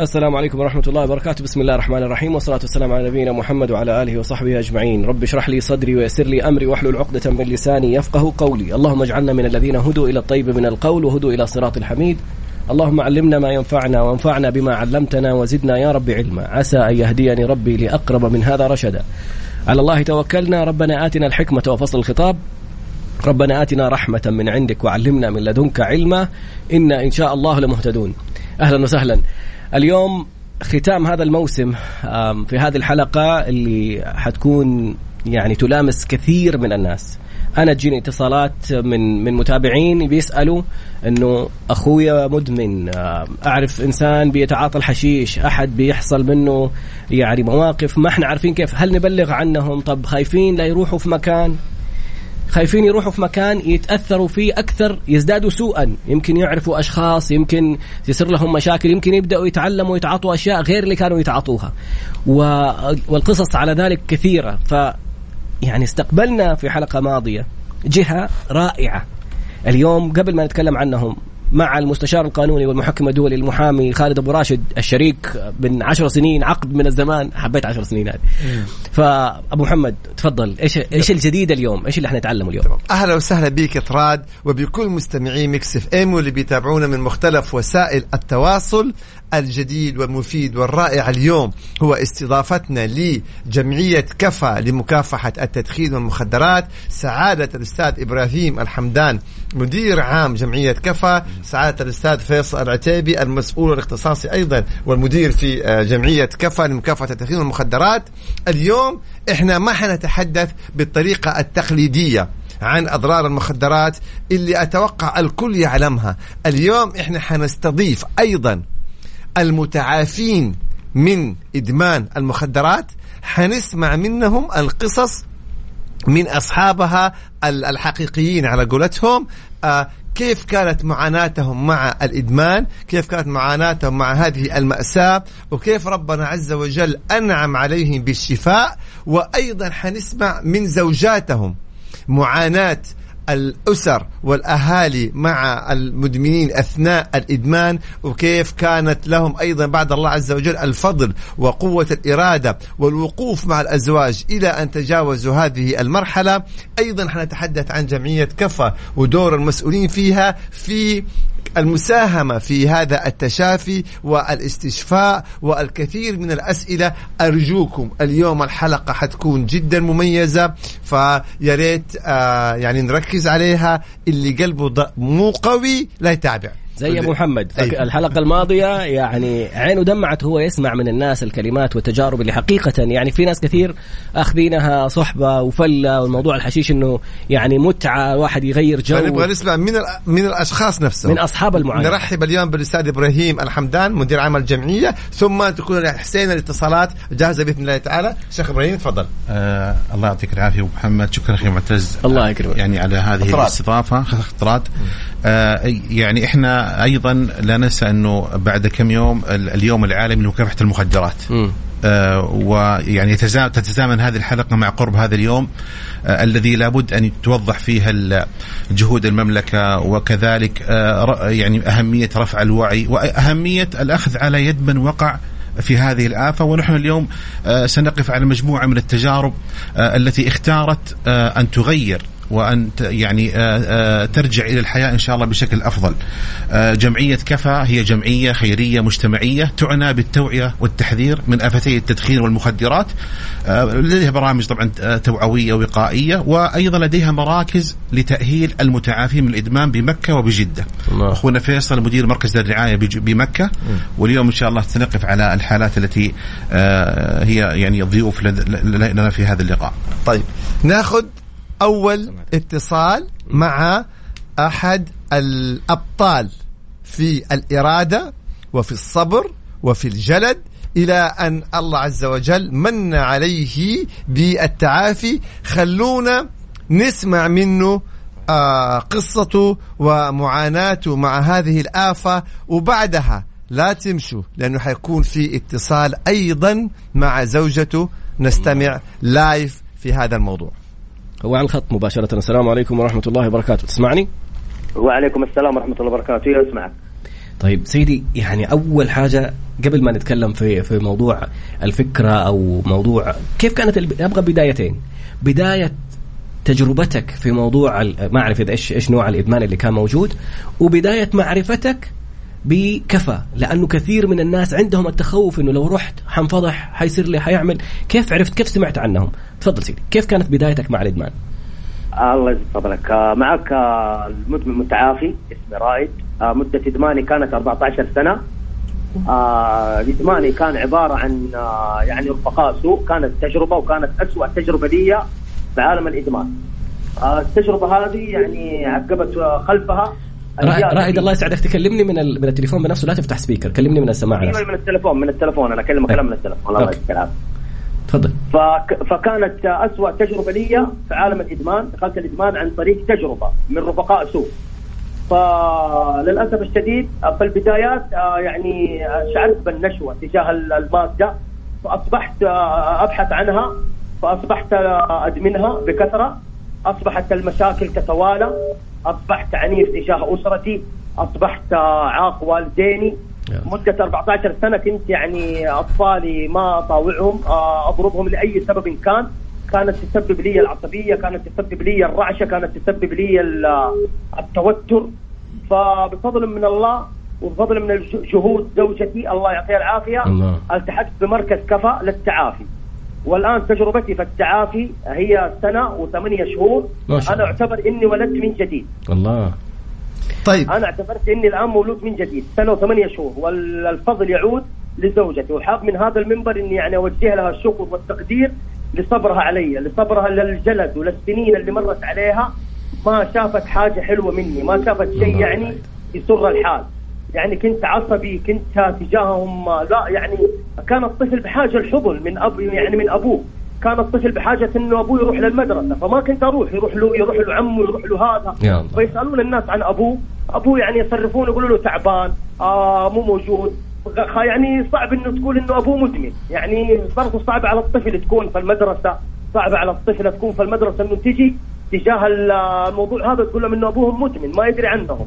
السلام عليكم ورحمة الله وبركاته. بسم الله الرحمن الرحيم والصلاة والسلام على نبينا محمد وعلى آله وصحبه أجمعين. رب اشرح لي صدري ويسر لي أمري واحلل عقدة من لساني يفقه قولي. اللهم اجعلنا من الذين هدوا إلى الطيب من القول وهدوا إلى صراط الحميد. اللهم علمنا ما ينفعنا وانفعنا بما علمتنا وزدنا يا رب علما. عسى أن يهديني ربي لأقرب من هذا رشدا. على الله توكلنا. ربنا آتنا الحكمة وفصل الخطاب. ربنا آتنا رحمة من عندك وعلمنا من لدنك علما. إنا إن شاء الله لمهتدون. أهلا وسهلا. اليوم ختام هذا الموسم في هذه الحلقة اللي حتكون يعني تلامس كثير من الناس. أنا تجيني اتصالات من من متابعين بيسألوا إنه أخويا مدمن أعرف إنسان بيتعاطى الحشيش أحد بيحصل منه يعني مواقف ما إحنا عارفين كيف. هل نبلغ عنهم؟ طب خايفين لا يروحوا في مكان؟ خايفين يروحوا في مكان يتأثروا فيه أكثر يزدادوا سوءا. يمكن يعرفوا أشخاص يمكن يصير لهم مشاكل يمكن يبدأوا يتعلموا يتعاطوا أشياء غير اللي كانوا يتعاطوها. والقصص على ذلك كثيرة. ف يعني استقبلنا في حلقة ماضية جهة رائعة. اليوم قبل ما نتكلم عنهم مع المستشار القانوني والمحكم الدولي المحامي خالد أبو راشد الشريك من عشر سنين عقد من الزمان. حبيت عشر سنين هذه. فأبو محمد تفضل. إيش إيش الجديد اليوم؟ إيش اللي إحنا نتعلمه اليوم؟ أهلا وسهلا بك طراد وبكل مستمعي Mix FM واللي بيتابعونا من مختلف وسائل التواصل. الجديد والمفيد والرائع اليوم هو استضافتنا لجمعية كفى لمكافحة التدخين والمخدرات سعادة الأستاذ إبراهيم الحمدان مدير عام جمعية كفى سعادة الأستاذ فيصل العتيبي المسؤول الاختصاصي أيضا والمدير في آه، جمعية كفى لمكافحة التدخين والمخدرات. اليوم إحنا ما حنتحدث بالطريقة التقليدية عن أضرار المخدرات اللي أتوقع الكل يعلمها. اليوم إحنا حنستضيف أيضا المتعافين من إدمان المخدرات حنسمع منهم القصص من أصحابها الحقيقيين على قولتهم آه كيف كانت معاناتهم مع الإدمان، كيف كانت معاناتهم مع هذه المأساة، وكيف ربنا عز وجل أنعم عليهم بالشفاء، وأيضا حنسمع من زوجاتهم معاناة الأسر والأهالي مع المدمنين أثناء الإدمان وكيف كانت لهم أيضا بعد الله عز وجل الفضل وقوة الإرادة والوقوف مع الأزواج إلى أن تجاوزوا هذه المرحلة. أيضا حنتحدث عن جمعية كفى ودور المسؤولين فيها في المساهمة في هذا التشافي والاستشفاء والكثير من الأسئلة أرجوكم اليوم الحلقة حتكون جدا مميزة فيا ريت آه يعني نركز عليها اللي قلبه مو قوي لا يتابع. زي أبو محمد. أيوة. الحلقة الماضية يعني عينه دمعت هو يسمع من الناس الكلمات والتجارب اللي حقيقة يعني في ناس كثير أخذينها صحبة وفلة والموضوع الحشيش إنه يعني متعة واحد يغير جو. نبغى نسمع من من الأشخاص نفسهم. من أصحاب المعاناه نرحب اليوم بالأستاذ إبراهيم الحمدان مدير عام الجمعية ثم تكون حسين الاتصالات جاهزة بإذن الله تعالى. شيخ إبراهيم تفضل. آه الله يعطيك العافية أبو محمد. شكرا أخي معتز. الله يكرمك. يعني على هذه الاستضافة. اختراط آه يعني إحنا أيضا لا ننسى أنه بعد كم يوم اليوم العالمي لمكافحة المخدرات. آه ويعني تتزامن هذه الحلقة مع قرب هذا اليوم آه الذي لابد أن توضح فيها جهود المملكة وكذلك آه يعني أهمية رفع الوعي وأهمية الأخذ على يد من وقع في هذه الآفة. ونحن اليوم آه، سنقف على مجموعة من التجارب آه، التي اختارت آه، أن تغير وأن يعني آه، آه، ترجع إلى الحياة إن شاء الله بشكل أفضل. آه، جمعية كفى هي جمعية خيرية مجتمعية تعنى بالتوعية والتحذير من آفتي التدخين والمخدرات. لديها برامج طبعا توعوية وقائيه وأيضا لديها مراكز لتأهيل المتعافين من الإدمان بمكة وبجدة. الله. أخونا فيصل مدير مركز الرعايه بمكة واليوم إن شاء الله سنقف على الحالات التي هي يعني ضيوف لنا في هذا اللقاء. طيب ناخذ أول اتصال مع أحد الأبطال في الإرادة وفي الصبر وفي الجلد إلى أن الله عز وجل من عليه بالتعافي. خلونا نسمع منه آه قصته ومعاناته مع هذه الآفة. وبعدها لا تمشوا لأنه حيكون في اتصال أيضا مع زوجته. نستمع لايف في هذا الموضوع. هو على الخط مباشرة. السلام عليكم ورحمة الله وبركاته. تسمعني؟ وعليكم السلام ورحمة الله وبركاته. يسمعك طيب سيدي يعني أول حاجة قبل ما نتكلم في في موضوع الفكرة أو موضوع كيف كانت أبغى بدايتين. بداية تجربتك في موضوع ما اعرف إيش إيش نوع الإدمان اللي كان موجود وبداية معرفتك بكفى لأنه كثير من الناس عندهم التخوف إنه لو رحت حنفضح حيصير لي حيعمل. كيف عرفت؟ كيف سمعت عنهم؟ تفضل سيدي كيف كانت بدايتك مع الإدمان؟ الله يجزاك فضلك. آه، معك آه، المدمن المتعافي اسمي رائد. آه، مدة إدماني كانت 14 سنة. إدماني كان عبارة عن يعني رفقاء سوء. كانت تجربة وكانت أسوأ تجربة لي في عالم الإدمان التجربة هذه يعني عقبت خلفها. رائد الله يسعدك. تكلمني من من التليفون بنفسه لا تفتح سبيكر كلمني من السماعة أيوه من التليفون من التليفون. أنا اكلمك كلام من التليفون. الله يعطيك العافية. تفضل. فك... فكانت أسوأ تجربة لي في عالم الإدمان. دخلت الإدمان عن طريق تجربة من رفقاء سوء. فللأسف الشديد في البدايات آه، يعني شعرت بالنشوة تجاه المادة. فأصبحت آه، أبحث عنها. فأصبحت آه، أدمنها بكثرة. أصبحت المشاكل تتوالى. أصبحت عنيف تجاه أسرتي أصبحت عاق والديني. مدة 14 سنة كنت يعني أطفالي ما أطاوعهم آه، أضربهم لأي سبب كان. كانت تسبب لي العصبية كانت تسبب لي الرعشة كانت تسبب لي التوتر. فبفضل من الله وبفضل من جهود زوجتي الله يعطيها العافية. الله. التحقت بمركز كفا للتعافي. والآن تجربتي في التعافي هي سنة وثمانية شهور. أنا أعتبر إني ولدت من جديد. الله. طيب. أنا اعتبرت إني الآن مولود من جديد. سنة وثمانية شهور. والفضل يعود لزوجتي. وحاب من هذا المنبر إني يعني أوجه لها الشكر والتقدير لصبرها علي لصبرها للجلد وللسنين اللي مرت عليها. ما شافت حاجة حلوة مني ما شافت شيء يعني يسر الحال. يعني كنت عصبي كنت تجاههم لا يعني كان الطفل بحاجة الحضن من اب يعني من أبوه. كان الطفل بحاجة إنه أبوه يروح للمدرسة فما كنت أروح. يروح له يروح له عمه يروح له هذا. فيسالون الناس عن أبوه. أبوه يعني يصرفون يقولوا له تعبان آه مو موجود. يعني صعب إنه تقول إنه أبوه مدمن. يعني برضه صعب على الطفل تكون في المدرسة. صعب على الطفله تكون في المدرسة إنه تجي تجاه الموضوع هذا تقول لهم إنه ابوهم مدمن ما يدري عنهم.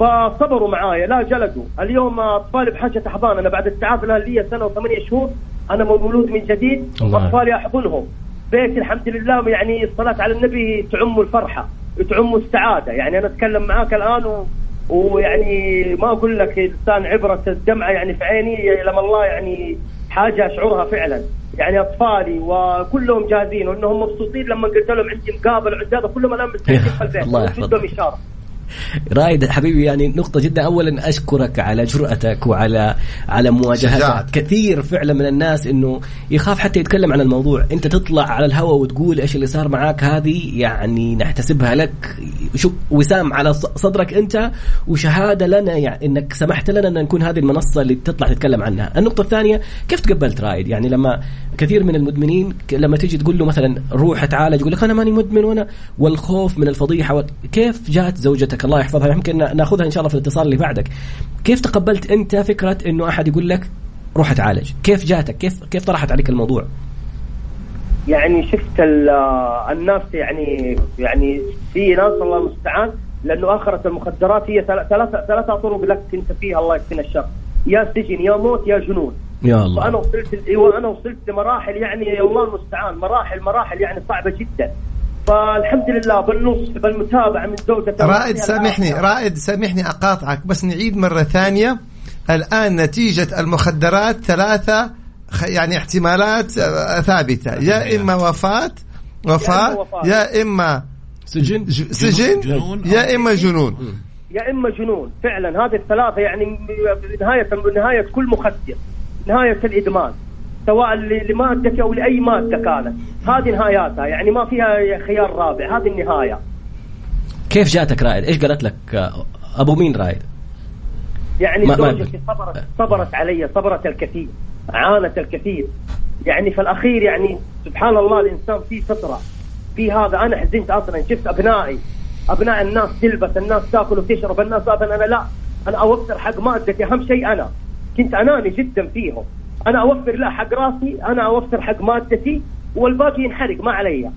فصبروا معايا لا جلدوا. اليوم اطفالي بحاجه احضان أنا بعد التعافي لي سنة وثمانية شهور أنا مولود من جديد أطفالي أحضنهم. بيتي الحمد لله يعني الصلاة على النبي تعم الفرحة تعم السعادة. يعني أنا أتكلم معاك الآن و... ويعني ما أقول لك انسان عبرة الدمعة يعني في عيني لما الله يعني حاجة أشعرها فعلا. يعني أطفالي وكلهم جاهزين وإنهم مبسوطين لما قلت لهم عندي مقابله عندي هذا كلهم الآن مستعدين في البيت الله يحفظك إشارة. رايد حبيبي يعني نقطة جدا. أولا أشكرك على جرأتك وعلى على مواجهتك. كثير فعلا من الناس إنه يخاف حتى يتكلم عن الموضوع. أنت تطلع على الهواء وتقول إيش اللي صار معاك هذه يعني نحتسبها لك. شو وسام على صدرك أنت وشهادة لنا يعني إنك سمحت لنا أن نكون هذه المنصة اللي تطلع تتكلم عنها. النقطة الثانية كيف تقبلت رايد؟ يعني لما كثير من المدمنين لما تيجي تقول له مثلا روح اتعالج يقول لك أنا ماني مدمن وأنا والخوف من الفضيحة كيف جات زوجتك حضرتك الله يحفظها يمكن ناخذها إن شاء الله في الاتصال اللي بعدك. كيف تقبلت أنت فكرة إنه أحد يقول لك روح أتعالج؟ كيف جاتك؟ كيف كيف طرحت عليك الموضوع؟ يعني شفت الناس يعني يعني في ناس الله المستعان لأنه آخرة المخدرات هي ثلاثة ثلاثة طرق لك انت فيها الله يكفينا الشر. يا سجن يا موت يا جنون. يا الله. فانا وصلت أيوه أنا وصلت لمراحل يعني الله المستعان مراحل مراحل يعني صعبة جدا. فالحمد لله بالنص بالمتابعة من زوجة رائد سامحني رائد سامحني أقاطعك بس نعيد مرة ثانية. الآن نتيجة المخدرات ثلاثة يعني احتمالات ثابتة. يا إما وفاة وفاة يا إما سجن؟ سجن جنون. يا إما جنون. يا إما جنون. فعلا هذه الثلاثة يعني نهايه نهاية كل مخدر نهاية الإدمان. سواء لمادة أو لأي مادة كانت. هذه نهاياتها. يعني ما فيها خيار رابع. هذه النهاية. كيف جاتك رائد؟ إيش قالت لك؟ أبو مين رائد؟ يعني ما زوجتي صبرت صبرت علي صبرت الكثير عانت الكثير. يعني في الأخير يعني سبحان الله الإنسان فيه فطرة. في هذا أنا حزنت أصلا. شفت أبنائي. أبناء الناس تلبس الناس تاكل وتشرب الناس هذا أنا لا. أنا أوفر حق مادتي. أهم شيء أنا. كنت أناني جدا فيهم. أنا أوفر له حق راسي أنا أوفر حق مادتي والباقي ينحرق ما علي.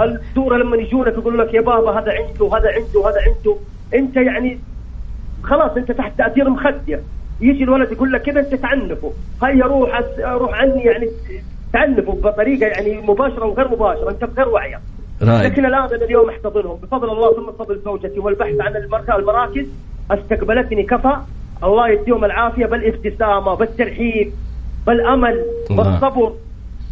الدورة لما يجونك يقولوا لك يا بابا هذا عنده وهذا عنده وهذا عنده. أنت يعني خلاص أنت تحت تأثير مخدر. يجي الولد يقول لك كذا أنت تعنفه. هيا روح روح عني يعني تعنفه بطريقة يعني مباشرة وغير مباشرة. أنت بغير وعيه لكن الآن أنا اليوم أحتضنهم. بفضل الله ثم بفضل زوجتي والبحث عن المراكز أستقبلتني كفى. الله يديهم العافية بالابتسامه بالترحيب. بالامل بالصبر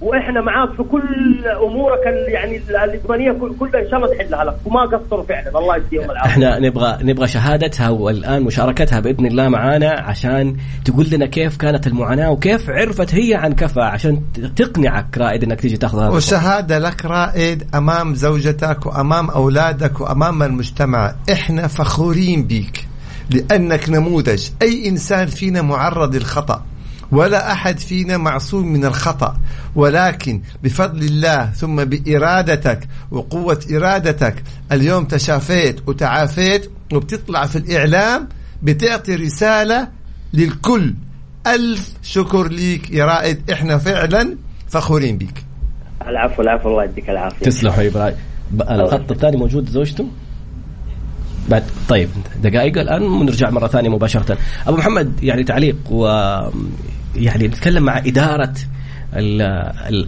وإحنا معاك في كل أمورك يعني الإدمانية كلها إن شاء الله تحلها لك. وما قصروا فعلا. الله يديهم العافية. إحنا نبغى نبغى شهادتها والآن مشاركتها بإذن الله معانا عشان تقول لنا كيف كانت المعاناة وكيف عرفت هي عن كفى عشان تقنعك رائد إنك تيجي تأخذ هذا وشهادة لك رائد أمام زوجتك وأمام أولادك وأمام المجتمع. إحنا فخورين بيك لأنك نموذج. أي إنسان فينا معرض للخطأ. ولا أحد فينا معصوم من الخطأ. ولكن بفضل الله ثم بإرادتك وقوة إرادتك اليوم تشافيت وتعافيت وبتطلع في الإعلام بتعطي رسالة للكل. ألف شكر ليك يا رائد إحنا فعلا فخورين بك العفو العفو الله يديك العافية. تسلم حبيبي إبراهيم. الخط الثاني موجود زوجته؟ بعد طيب دقائق الآن ونرجع مرة ثانية مباشرة. أبو محمد يعني تعليق و يعني نتكلم مع إدارة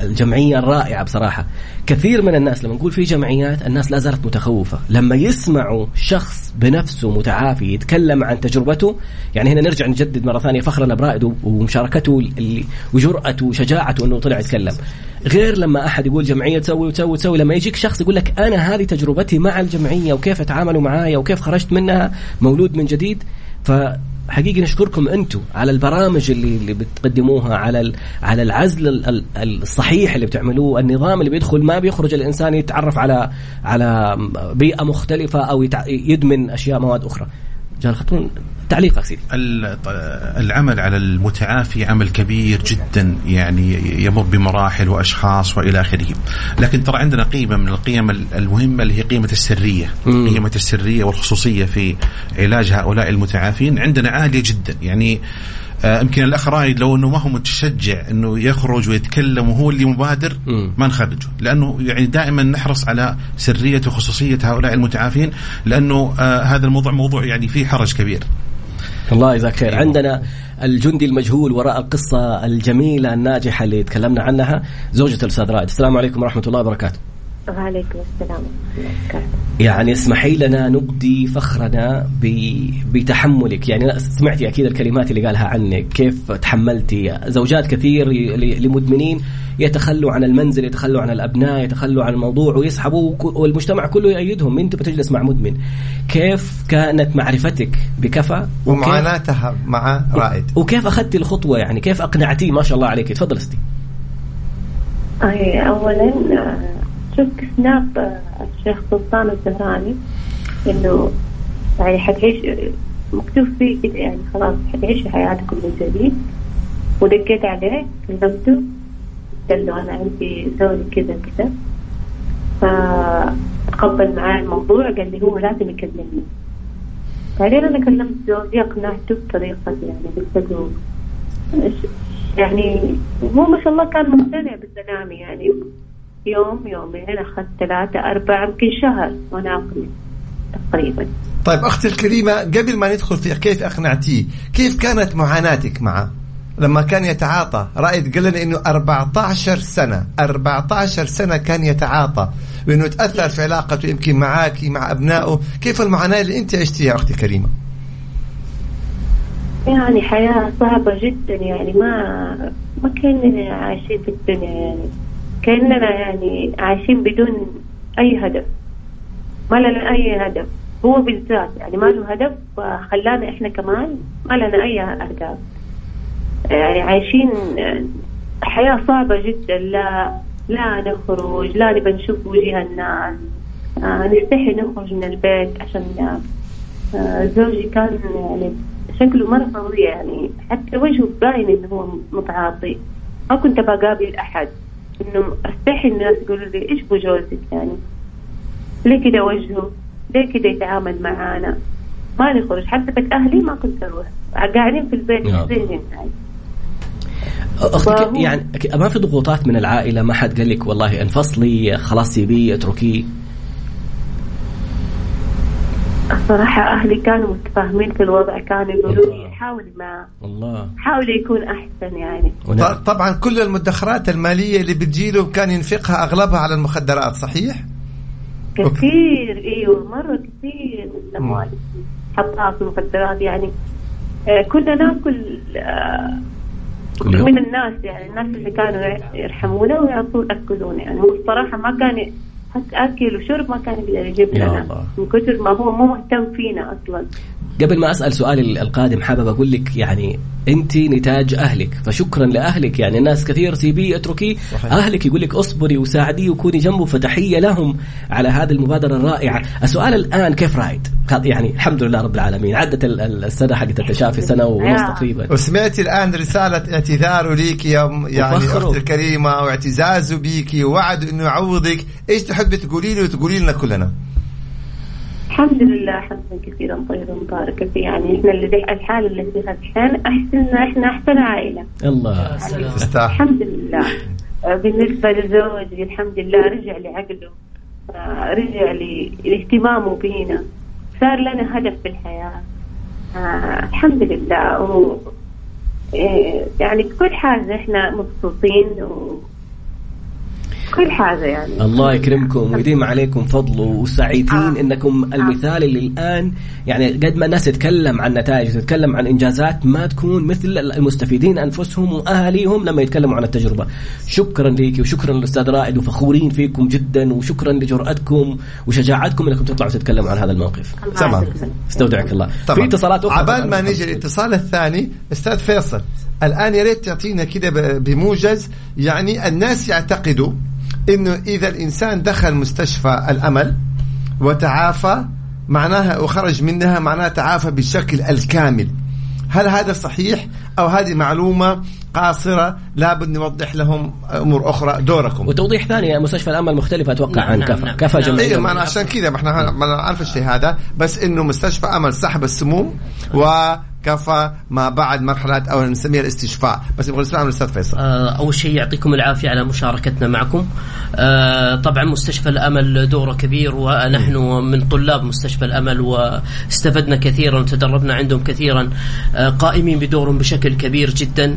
الجمعية الرائعة بصراحة. كثير من الناس لما نقول في جمعيات الناس لا زالت متخوفة. لما يسمعوا شخص بنفسه متعافي يتكلم عن تجربته يعني هنا نرجع نجدد مرة ثانية فخرنا برائد ومشاركته اللي وجرأته وشجاعته إنه طلع يتكلم. غير لما أحد يقول جمعية تسوي وتسوي وتسوي لما يجيك شخص يقول لك أنا هذه تجربتي مع الجمعية وكيف تعاملوا معايا وكيف خرجت منها مولود من جديد ف حقيقي نشكركم أنتم على البرامج اللي اللي بتقدموها على على العزل الصحيح اللي بتعملوه النظام اللي بيدخل ما بيخرج الإنسان يتعرف على على بيئة مختلفة أو يدمن أشياء مواد أخرى. جان خطون تعليقك سيدي العمل على المتعافي عمل كبير جدا يعني يمر بمراحل وأشخاص وإلى آخره. لكن ترى عندنا قيمة من القيم المهمة اللي هي قيمة السرية. مم. قيمة السرية والخصوصية في علاج هؤلاء المتعافين عندنا عالية جدا. يعني آه، يمكن الأخ رايد لو إنه ما هو متشجع إنه يخرج ويتكلم وهو اللي مبادر ما نخرجه. لأنه يعني دائما نحرص على سرية وخصوصية هؤلاء المتعافين لأنه آه هذا الموضوع موضوع يعني فيه حرج كبير. الله يجزاك خير. أيوة. عندنا الجندي المجهول وراء القصة الجميلة الناجحة اللي تكلمنا عنها زوجة الأستاذ رائد السلام عليكم ورحمة الله وبركاته. وعليكم السلام يعني اسمحي لنا نبدي فخرنا بتحملك. يعني سمعتي أكيد الكلمات اللي قالها عنك. كيف تحملتي؟ زوجات كثير لمدمنين يتخلوا عن المنزل يتخلوا عن الأبناء يتخلوا عن الموضوع ويسحبوا والمجتمع كله يأيدهم. أنت بتجلس مع مدمن. كيف كانت معرفتك بكفى ومعاناتها مع رائد. وكيف أخذتي الخطوة؟ يعني كيف أقنعتيه؟ ما شاء الله عليك. تفضل استي اولا شفت سناب الشيخ سلطان الزهراني إنه يعني حتعيش مكتوب فيه كده يعني خلاص حتعيشي حياتكم من جديد. ودقيت عليه كلمته قال له أنا عندي سوي كذا كذا. فتقبل معاه الموضوع قال لي هو لازم يكلمني. بعدين أنا كلمت زوجي أقنعته بطريقة يعني قلت له يعني هو ما شاء الله كان مقتنع بكلامي يعني. يوم يومين أخذت ثلاثة أربعة يمكن شهر وأنا أقنع تقريبا. طيب أختي الكريمة قبل ما ندخل في كيف أقنعتيه كيف كانت معاناتك معه؟ لما كان يتعاطى رائد قال لنا إنه 14 سنة 14 سنة كان يتعاطى وإنه تأثر في علاقته يمكن معك مع أبنائه. كيف المعاناة اللي أنت عشتيها أختي كريمه يعني حياة صعبة جدا يعني ما ما كنا عايشين في الدنيا يعني. كأننا يعني عايشين بدون أي هدف. ما لنا أي هدف. هو بالذات يعني ما له هدف وخلانا إحنا كمان ما لنا أي أهداف. يعني عايشين حياة صعبة جدا. لا لا نخرج لا نبى نشوف وجه الناس. آه نستحي نخرج من البيت عشان آه زوجي كان يعني شكله مرة فظيع. يعني حتى وجهه باين إنه هو متعاطي. ما كنت بقابل أحد. إنه استحي الناس يقولوا لي إيش بجوزك يعني؟ ليه كده وجهه؟ ليه كده يتعامل معانا؟ ما نخرج حتى بيت أهلي ما كنت أروح. قاعدين في البيت زين أختك يعني ما في ضغوطات من العائلة ما حد قال لك والله انفصلي خلاص سيبيه اتركيه. صراحة أهلي كانوا متفاهمين في الوضع كانوا يقولوا لي حاول ما الله حاول يكون أحسن يعني. طبعا كل المدخرات المالية اللي بتجيله كان ينفقها أغلبها على المخدرات صحيح؟ كثير إيوه مرة كثير من الأموال. حطها في المخدرات يعني. آه، كنا نأكل آه، من الناس يعني الناس اللي كانوا يرحمونا ويعطوا ياكلونا يعني. هو الصراحه ما كان حتى أكل وشرب ما كان يقدر يجيب لنا. من كثر ما هو مو مهتم فينا أصلا. قبل ما أسأل سؤالي القادم حابب أقول لك يعني أنت نتاج أهلك فشكرا لأهلك. يعني الناس كثير سيبيه اتركي صحيح. أهلك يقول لك اصبري وساعديه وكوني جنبه فتحية لهم على هذه المبادرة الرائعة. السؤال الآن كيف رايد يعني الحمد لله رب العالمين. عدت السنة حقت التشافي سنه ونص تقريبا. وسمعتي الآن رسالة اعتذاره ليك يا يعني أختي الكريمة واعتزازه بيك ووعد إنه يعوضك. إيش تحبي تقولي له وتقولي لنا كلنا. الحمد لله حمدا كثيرا طيبا مباركا. فيه يعني إحنا اللي الحالة اللي فيها الحين احسن إحنا أحسن عائلة. الله. الحمد لله. بالنسبة لزوجي الحمد لله رجع لعقله رجع لاهتمامه بينا. صار لنا هدف في الحياة. آه، الحمد لله. و إيه، يعني كل حاجة إحنا مبسوطين و كل حاجة يعني الله يكرمكم ويديم عليكم فضله وسعيدين آه. إنكم المثال اللي الآن يعني قد ما الناس تتكلم عن نتائج وتتكلم عن إنجازات ما تكون مثل المستفيدين أنفسهم وأهاليهم لما يتكلموا عن التجربة. شكرا ليك وشكرا للأستاذ رائد وفخورين فيكم جدا وشكرا لجرأتكم وشجاعتكم إنكم تطلعوا تتكلموا عن هذا الموقف. تمام استودعك الله. طبعا. في اتصالات أخرى عبال ما نجي الاتصال الثاني أستاذ فيصل الآن يا ريت تعطينا كده بموجز يعني الناس يعتقدوا إنه إذا الإنسان دخل مستشفى الأمل وتعافى معناها وخرج منها معناها تعافى بالشكل الكامل. هل هذا صحيح؟ أو هذه معلومة قاصرة لابد نوضح لهم أمور أخرى دوركم. وتوضيح ثاني مستشفى الأمل مختلف أتوقع نعم عن نعم كفى نعم. كفى نعم أيوه ما عشان كذا ما إحنا ما نعرف الشيء هذا. بس إنه مستشفى أمل سحب السموم و كفى ما بعد مرحلة أو نسميها الاستشفاء. بس نبغى نسمع من الاستاذ فيصل. آه، أول شيء يعطيكم العافية على مشاركتنا معكم. آه، طبعا مستشفى الأمل دوره كبير ونحن من طلاب مستشفى الأمل واستفدنا كثيرا وتدربنا عندهم كثيرا. آه، قائمين بدورهم بشكل كبير جدا.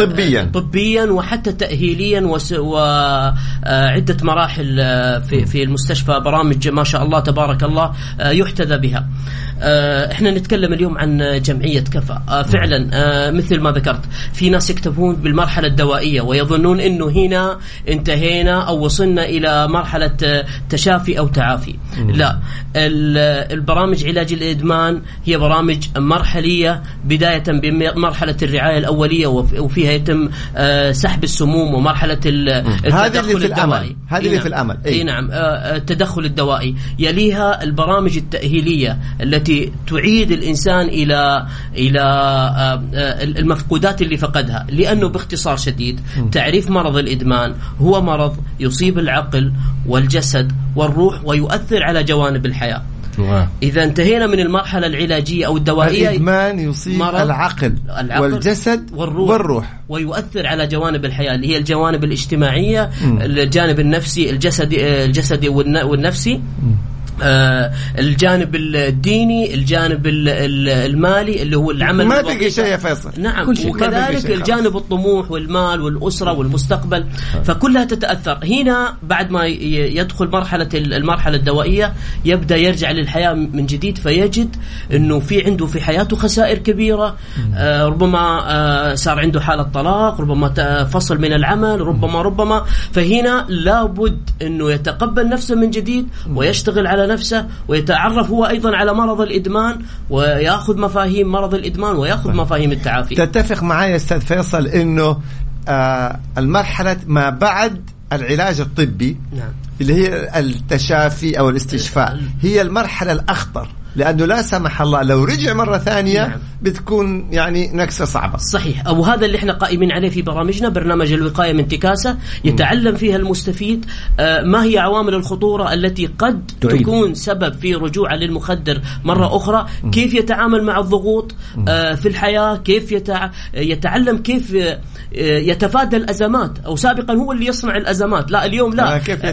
طبيا. طبيا وحتى تاهيليا وعده مراحل في في المستشفى. برامج ما شاء الله تبارك الله يحتذى بها. إحنا نتكلم اليوم عن جمعية كفى آه، فعلا آه، مثل ما ذكرت في ناس يكتفون بالمرحلة الدوائية ويظنون إنه هنا انتهينا أو وصلنا إلى مرحلة آه، تشافي أو تعافي. لا البرامج علاج الإدمان هي برامج مرحلية بداية بمرحلة الرعاية الأولية وفيها يتم سحب السموم ومرحلة التدخل الدوائي. هذه اللي في الأمل. إي. نعم. التدخل الدوائي. يليها البرامج التأهيلية التي تعيد الإنسان إلى إلى آه، آه، المفقودات اللي فقدها. لأنه باختصار شديد تعريف مرض الإدمان هو مرض يصيب العقل والجسد والروح ويؤثر على جوانب الحياة. إذا انتهينا من المرحلة العلاجية أو الدوائية الإدمان يصيب العقل, العقل والجسد والروح, والروح. ويؤثر على جوانب الحياة اللي هي الجوانب الاجتماعية م. الجانب النفسي الجسدي الجسدي والنفسي. م. آه الجانب الديني الجانب المالي اللي هو العمل ما بقي شيء يا فيصل. نعم وكذلك الجانب الطموح والمال والأسرة والمستقبل فكلها تتأثر. هنا بعد ما يدخل مرحلة المرحلة الدوائية يبدأ يرجع للحياة من جديد فيجد أنه في عنده في حياته خسائر كبيرة. آه ربما آه صار عنده حالة طلاق ربما فصل من العمل ربما ربما. فهنا لابد أنه يتقبل نفسه من جديد ويشتغل على نفسه ويتعرف هو أيضا على مرض الإدمان ويأخذ مفاهيم مرض الإدمان ويأخذ مفاهيم التعافي. تتفق معي أستاذ فيصل إنه آه المرحلة ما بعد العلاج الطبي نعم. اللي هي التشافي أو الاستشفاء هي المرحلة الأخطر. لأنه لا سمح الله لو رجع مرة ثانية نعم. بتكون يعني نكسة صعبة. صحيح. أو هذا اللي إحنا قائمين عليه في برامجنا برنامج الوقاية من تكاسه يتعلم فيها المستفيد. آه، ما هي عوامل الخطورة التي قد تعيد. تكون سبب في رجوعه للمخدر مرة أخرى؟ كيف يتعامل مع الضغوط آه، في الحياة؟ كيف يتعلم كيف آه، يتفادى الأزمات؟ أو سابقا هو اللي يصنع الأزمات. لا اليوم لا. كيف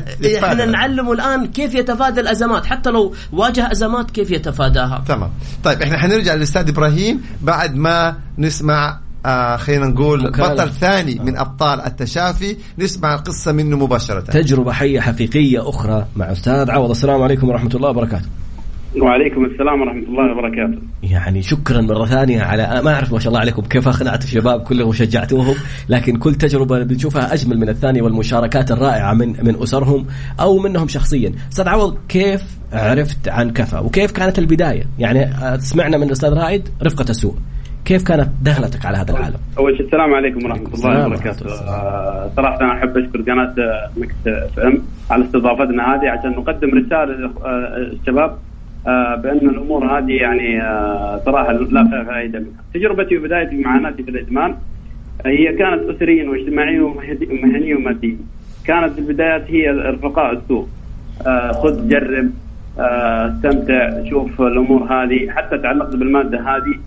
إحنا نعلمه الآن كيف يتفادى الأزمات. حتى لو واجه أزمات كيف يتفاداها تمام. طيب إحنا حنرجع للأستاذ إبراهيم بعد ما نسمع آه خلينا نقول مكالة. بطل ثاني من أبطال التشافي. نسمع القصة منه مباشرة. تجربة حية حقيقية أخرى مع أستاذ عوض. السلام عليكم ورحمة الله وبركاته. وعليكم السلام ورحمة الله وبركاته. يعني شكرا مرة ثانية على ما أعرف ما شاء الله عليكم كيف أقنعت الشباب كلهم وشجعتوهم؟ لكن كل تجربة بنشوفها أجمل من الثانية والمشاركات الرائعة من من أسرهم أو منهم شخصيا. أستاذ عوض كيف عرفت عن كفى وكيف كانت البداية؟ يعني سمعنا من الأستاذ رائد رفقة السوء. كيف كانت دخلتك على هذا العالم؟ أول شيء السلام عليكم ورحمة الله وبركاته. آه، صراحة أنا أحب أشكر قناة Mix FM على استضافتنا هذه عشان نقدم رسالة للشباب آه، بأن الأمور هذه يعني آه، صراحة لا فائدة منها. تجربتي وبدايتي معاناتي في الادمان هي كانت اسريا واجتماعيا ومهنيا وماديا. كانت البدايات هي رفقاء السوء. خذ جرب استمتع شوف الأمور هذه حتى تعلقت بالمادة هذه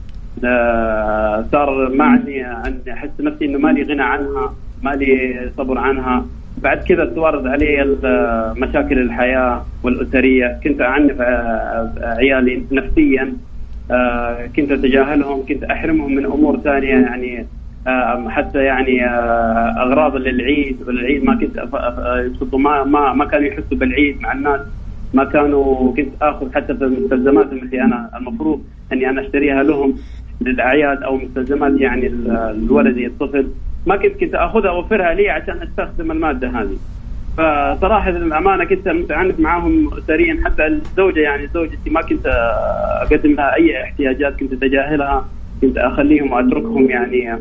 آه، صار ما عندي أحس نفسي إنه مالي غنى عنها مالي صبر عنها بعد كذا تورد علي مشاكل الحياة والأسرية. كنت أعنف آه، عيالي نفسيا آه، كنت أتجاهلهم كنت أحرمهم من أمور ثانية يعني حتى يعني أغراض للعيد. والعيد ما كنت ما ما ما كانوا يحسوا بالعيد مع الناس. ما كانوا كنت آخذ حتى في مستلزماتهم اللي أنا. المفروض أني أنا أشتريها لهم للأعياد أو مستلزمات يعني الولدي الطفل. ما كنت كنت أخذها اوفرها لي عشان أستخدم المادة هذه. فصراحة للامانه كنت متعنت معاهم اسريا حتى الزوجة يعني زوجتي ما كنت أقدم لها أي احتياجات كنت اتجاهلها كنت أخليهم وأتركهم يعني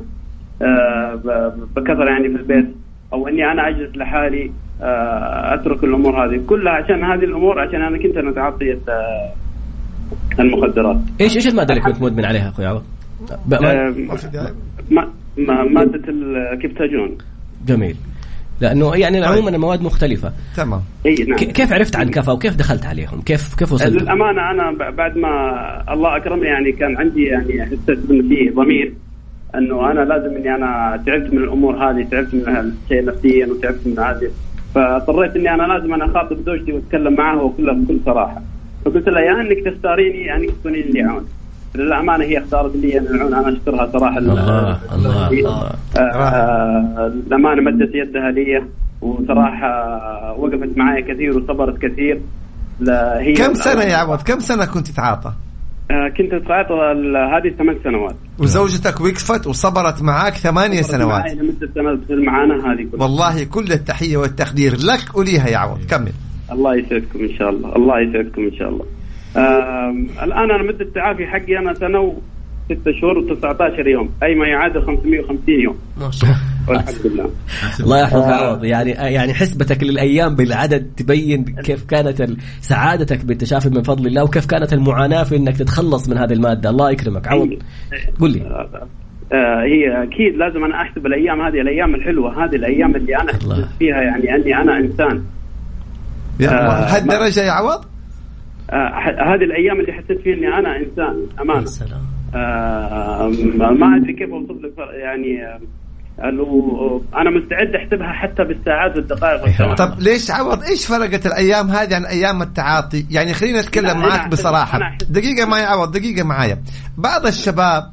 آه، بكثرة يعني في البيت أو إني أنا أجلس لحالي آه، أترك الأمور هذه. كلها عشان هذه الأمور عشان أنا كنت متعاطي المخدرات. إيش إيش المادة اللي كنت مدمن عليها أخوي؟ عوض؟ آه، ماده الكبتاجون جميل. لأنه يعني طيب. عموما المواد مختلفة. تمام. إي نعم. كيف عرفت عن كفا وكيف دخلت عليهم؟ كيف كيف وصلت؟ للأمانة أنا بعد ما الله أكرمني يعني كان عندي يعني حسيت انه في ضمير إنه أنا لازم إني أنا تعبت من الأمور هذه تعبت من الشيء نفسيا وتعبت من هذه. فاضطريت إني أنا لازم أنا أخاطب زوجتي وأتكلم معها وكلها بكل صراحة. فقلت لها يا إنك تختاريني يا إنك تكونين لي عون للأمانة هي اختارت لي أن العون أنا أشكرها صراحة. الله الله, الله. الأمانة مدت يدها لي وصراحة وقفت معي كثير وصبرت كثير. هي كم سنة يا عوض؟ كم سنة كنت تعاطى؟ آه، كنت اتعاطى هذه ثمان سنوات. وزوجتك وقفت وصبرت معك ثمانية سنوات. معي لمدة سنة المعاناة هذه كلها. والله كل التحية والتقدير لك وليها يا عوض. كمل. الله يسعدكم إن شاء الله. الله يسعدكم إن شاء الله. الآن أنا مدة التعافي حقي أنا سنة وستة شهور و19 يوم. أي ما يعادل 550 يوم. ما شاء الله. والحمد لله. الله يحفظك عوض يعني يعني حسبتك للأيام بالعدد تبين كيف كانت سعادتك بالتشافي من فضل الله وكيف كانت المعاناة في إنك تتخلص من هذه المادة. الله يكرمك. عوض. قل لي. آه، هي أكيد لازم أنا أحسب الأيام هذه الأيام الحلوة هذه الأيام اللي أنا فيها يعني أني أنا إنسان. هالدرجه آه، يا عوض؟ آه هذه الأيام اللي حسيت فيها إني أنا إنسان أمانة. سلام. آه ما أدري كيف أوصف لك يعني آه أنا مستعد أحسبها حتى بالساعات والدقائق والساعات. طب ليش عوض؟ إيش فرقت الأيام هذه عن أيام التعاطي؟ يعني خلينا نتكلم معك بصراحة. دقيقة معي عوض دقيقة معايا بعض الشباب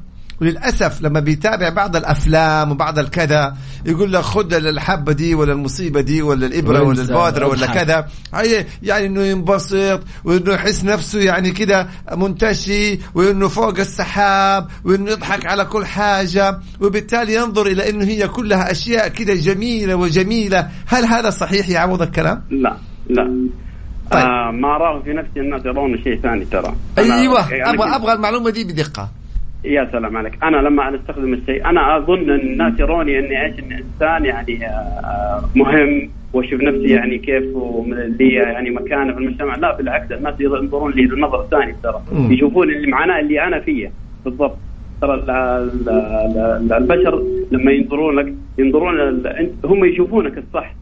وللأسف لما بيتابع بعض الأفلام وبعض الكذا يقول لك خذ الحبة دي ولا المصيبة دي ولا الإبرة ولا البودرة ولا كذا. يعني إنه ينبسط وإنه يحس نفسه يعني كذا منتشي وإنه فوق السحاب وإنه يضحك على كل حاجة. وبالتالي ينظر إلى إنه هي كلها أشياء كذا جميلة وجميلة. هل هذا صحيح يا عوض الكلام؟ لا لا. طيب. آه ما أراه في نفسي الناس يرون شيء ثاني ترى. أيوه. أبغى أبغى المعلومة دي بدقة. يا سلام عليك. أنا لما أنا أستخدم الشيء أنا أظن أن الناس يروني أني إيش أني إنسان يعني آه، مهم وأشوف نفسي يعني كيف لي يعني مكانه في المجتمع. لا بالعكس الناس ينظرون لي بنظره ثانية ترى. يشوفون المعاناه اللي أنا فيها بالضبط. ترى البشر لما ينظرون لك ينظرون هم يشوفونك الصح.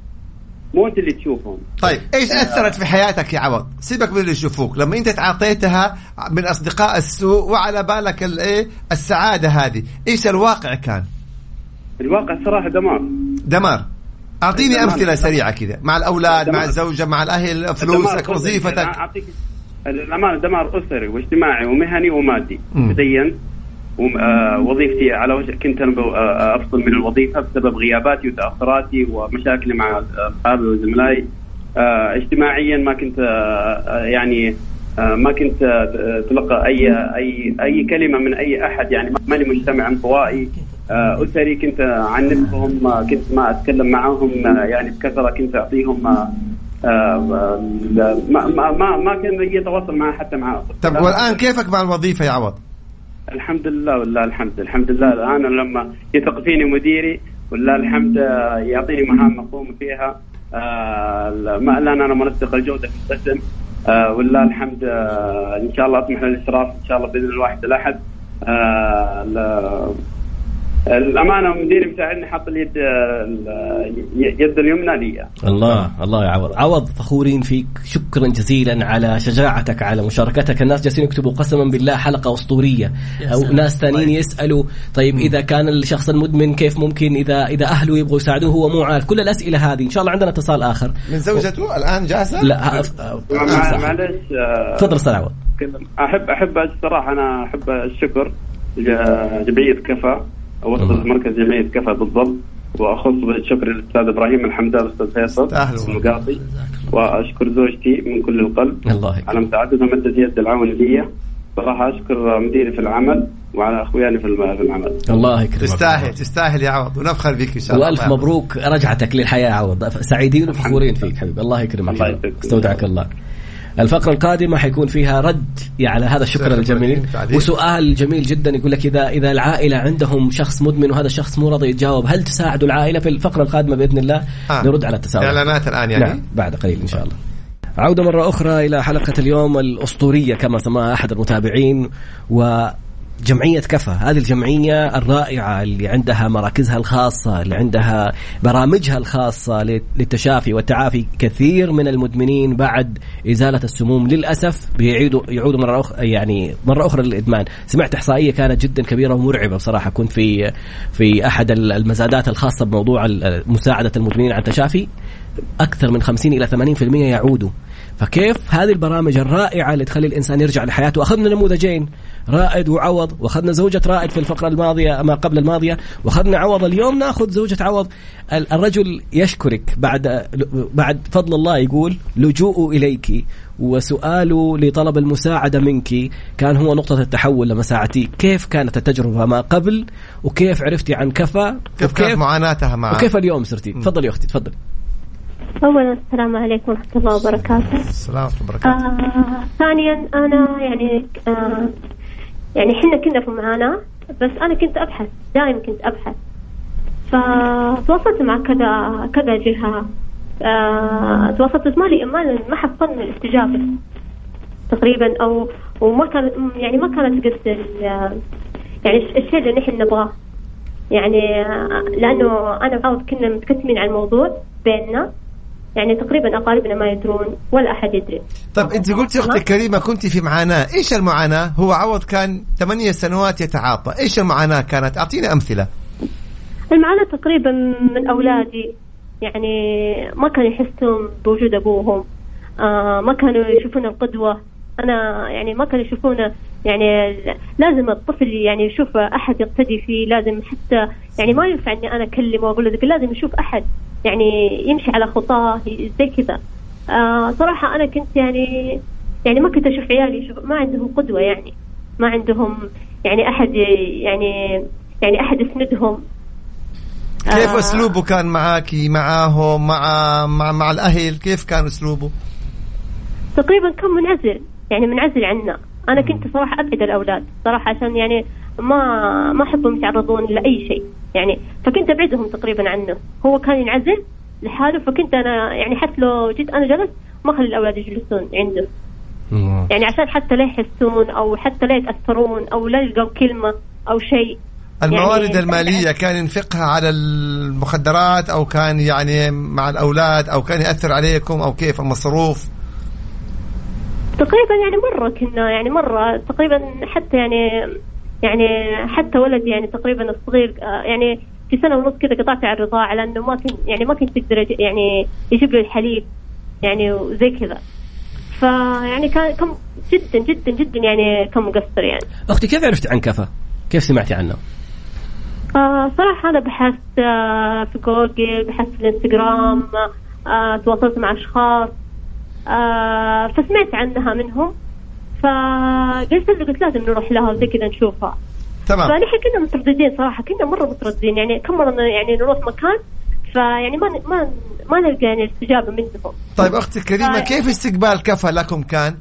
مو انت اللي تشوفهم. طيب إيش أثرت في حياتك يا عوض؟ سيبك من اللي يشوفوك، لما أنت تعاطيتها من أصدقاء السوء وعلى بالك الايه السعادة هذه، إيش الواقع كان؟ الواقع صراحة دمار. دمار. أعطيني أمثلة سريعة كذا مع الأولاد دمار. مع الزوجة مع الأهل فلوسك وظيفتك. أعطيك الأمانة دمار أسري واجتماعي ومهني ومادي. آه، وظيفتي على وجه كنت أنا آه، أفصل من الوظيفة بسبب غياباتي وتأخراتي ومشاكلي مع أصحابي وزملائي. آه، اجتماعيا ما كنت يعني ما كنت تلقى اي اي أي كلمة من أي أحد يعني ماني مجتمع انطوائي. أسري كنت عنفهم كنت ما أتكلم معهم يعني بكثرة كنت أعطيهم ما ما ما كان يتواصل معه حتى مع طيب والآن كيفك مع الوظيفة يا عوض؟ الحمد لله والله الحمد. الحمد لله الآن لما يثق فيني مديري والله الحمد يعطيني مهام أقوم فيها. آه الآن أنا منسق الجودة في القسم. آه والله الحمد آه إن شاء الله أطمح للاشراف إن شاء الله بإذن الواحد الأحد. آه الأمانة مديري مساعدني حاط اليد يد اليمنى لي. الله الله يا عوض عوض فخورين فيك. شكرا جزيلا على شجاعتك على مشاركتك. الناس جالسين يكتبوا قسما بالله حلقة أسطورية. أو ناس ثانيين طيب. يسألوا طيب إذا كان الشخص المدمن كيف ممكن؟ إذا إذا أهله يبغوا يساعدوه هو مو عارف. كل الأسئلة هذه إن شاء الله عندنا اتصال آخر. من زوجته؟ الآن جاهزة؟ لا معلش تفضل أستاذ عوض. أحب أحب الصراحة أنا أحب الشكر جمعيه كفا اوصل مركز جمعية كفى بالضبط. وأخص بالشكر للأستاذ إبراهيم الحمدان الاستاذ فيصل المقاطي. وأشكر زوجتي من كل القلب. الله على مساعدتها ومدة يد العون لي. صراحة أشكر مديري في العمل وعلى اخواني في العمل. الله يكرمك. تستاهل تستاهل يا عوض. ونفخر بك إن شاء الله. وألف مبروك. رجعتك للحياة يا عوض. سعيدين وفخورين فيك حبيبي. الله يكرمك. الله يكرمك استودعك الله. الفقرة القادمة حيكون فيها رد على هذا الشكر الجميل وسؤال جميل جدا يقول لك إذا إذا العائلة عندهم شخص مدمن وهذا الشخص مو راضي يتجاوب هل تساعدوا العائلة في الفقرة القادمة بإذن الله؟ آه. نرد على التساؤل. إعلانات الآن يعني؟ نعم بعد قليل إن شاء الله. عودة مرة أخرى إلى حلقة اليوم الأسطورية كما سماها أحد المتابعين و جمعية كفى هذه الجمعية الرائعة اللي عندها مراكزها الخاصة اللي عندها برامجها الخاصة للتشافي والتعافي كثير من المدمنين بعد إزالة السموم للأسف بيعيدوا يعودوا مرة أخرى يعني مرة أخرى للإدمان. سمعت إحصائية كانت جدا كبيرة ومرعبة بصراحة كنت في في أحد المزادات الخاصة بموضوع مساعدة المدمنين على التشافي أكثر من 50 إلى 80% يعودوا. فكيف؟ هذه البرامج الرائعة اللي تخلي الإنسان يرجع لحياته. أخذنا نموذجين رائد وعوض وأخذنا زوجة رائد في الفقرة الماضية ما قبل الماضية وأخذنا عوض. اليوم نأخذ زوجة عوض. الرجل يشكرك بعد بعد فضل الله يقول لجوء إليك وسؤاله لطلب المساعدة منك. كان هو نقطة التحول لما ساعدتيه. كيف كانت التجربة ما قبل؟ وكيف عرفتي عن كفى؟ كيف كانت معاناتها معه وكيف اليوم صرتي؟ تفضلي يا أختي تفضلي أولا السلام عليكم ورحمة الله وبركاته. السلام ورحمة الله وبركاته. آه ثانيا أنا يعني آه يعني إحنا كنا في معاناة بس أنا كنت أبحث دائما كنت أبحث. فتواصلت مع كذا كذا جهة. آه تواصلت بس ما لي ما ما حصلنا الاستجابة تقريبا أو وما كانت يعني ما كانت قد يعني الشيء اللي نحن نبغاه. يعني آه، لأنه أنا وعوض كنا متكتمين على الموضوع بيننا. يعني تقريبا أقاربنا ما يدرون ولا أحد يدري. طيب إنت قلتي أختي كريمة كنت في معاناة. إيش المعاناة؟ هو عوض كان ثمانية سنوات يتعاطى. إيش المعاناة كانت؟ أعطيني أمثلة. المعاناة تقريبا من أولادي. يعني ما كانوا يحسون بوجود أبوهم. آه ما كانوا يشوفون القدوة. أنا يعني ما كانوا يشوفونه يعني لازم الطفل يعني يشوف أحد يقتدي فيه لازم حتى يعني ما ينفع إني أنا أكلمه وأقول له لازم يشوف أحد يعني يمشي على خطاه زي كذا. آه صراحة أنا كنت يعني يعني ما كنت أشوف عيالي شوف ما عندهم قدوة يعني ما عندهم يعني أحد يعني يعني أحد يسندهم. كيف آه. أسلوبه كان معاكي معاهم مع مع مع الأهل؟ كيف كان أسلوبه؟ تقريبا كان منعزل يعني منعزل عنا. أنا كنت صراحة أبعد الأولاد صراحة عشان يعني ما ما أحبهم يتعرضون لأي شيء. يعني فكنت أبعدهم تقريبا عنه. هو كان ينعزل لحاله فكنت أنا يعني حتى لو جيت أنا جلست ما أخلي الأولاد يجلسون عنده. يعني عشان حتى لا يحسون أو حتى لا يتأثرون أو لا يلقوا كلمة أو شيء. الموارد يعني المالية كان ينفقها على المخدرات أو كان يعني مع الأولاد أو كان يأثر عليكم أو كيف المصروف؟ تقريبا يعني مرة كنا يعني مرة تقريبا حتى يعني يعني حتى ولدي يعني تقريبا الصغير يعني في سنة ونص كذا قطعت على الرضاعة لأنه ما كنت يعني ما كنت تقدر يعني يجيب له الحليب يعني وزي كذا فيعني كان كم جدا جدا جدا يعني كان مقصر يعني أختي كيف عرفتي عن كفا؟ كيف سمعتي عنه؟ آه صراحة أنا بحثت آه في جوجل بحثت في الإنستغرام آه تواصلت مع أشخاص آه فسمعت عنها منهم. فقلت له قلت لازم نروح لها وزي كذا نشوفها. تمام. فنحن كنا مترددين صراحة كنا مرة مترددين يعني كم مرة يعني نروح مكان فيعني ما ما ما نلقى يعني استجابة منهم. طيب أختي الكريمة ف... كيف استقبال كفى لكم كان؟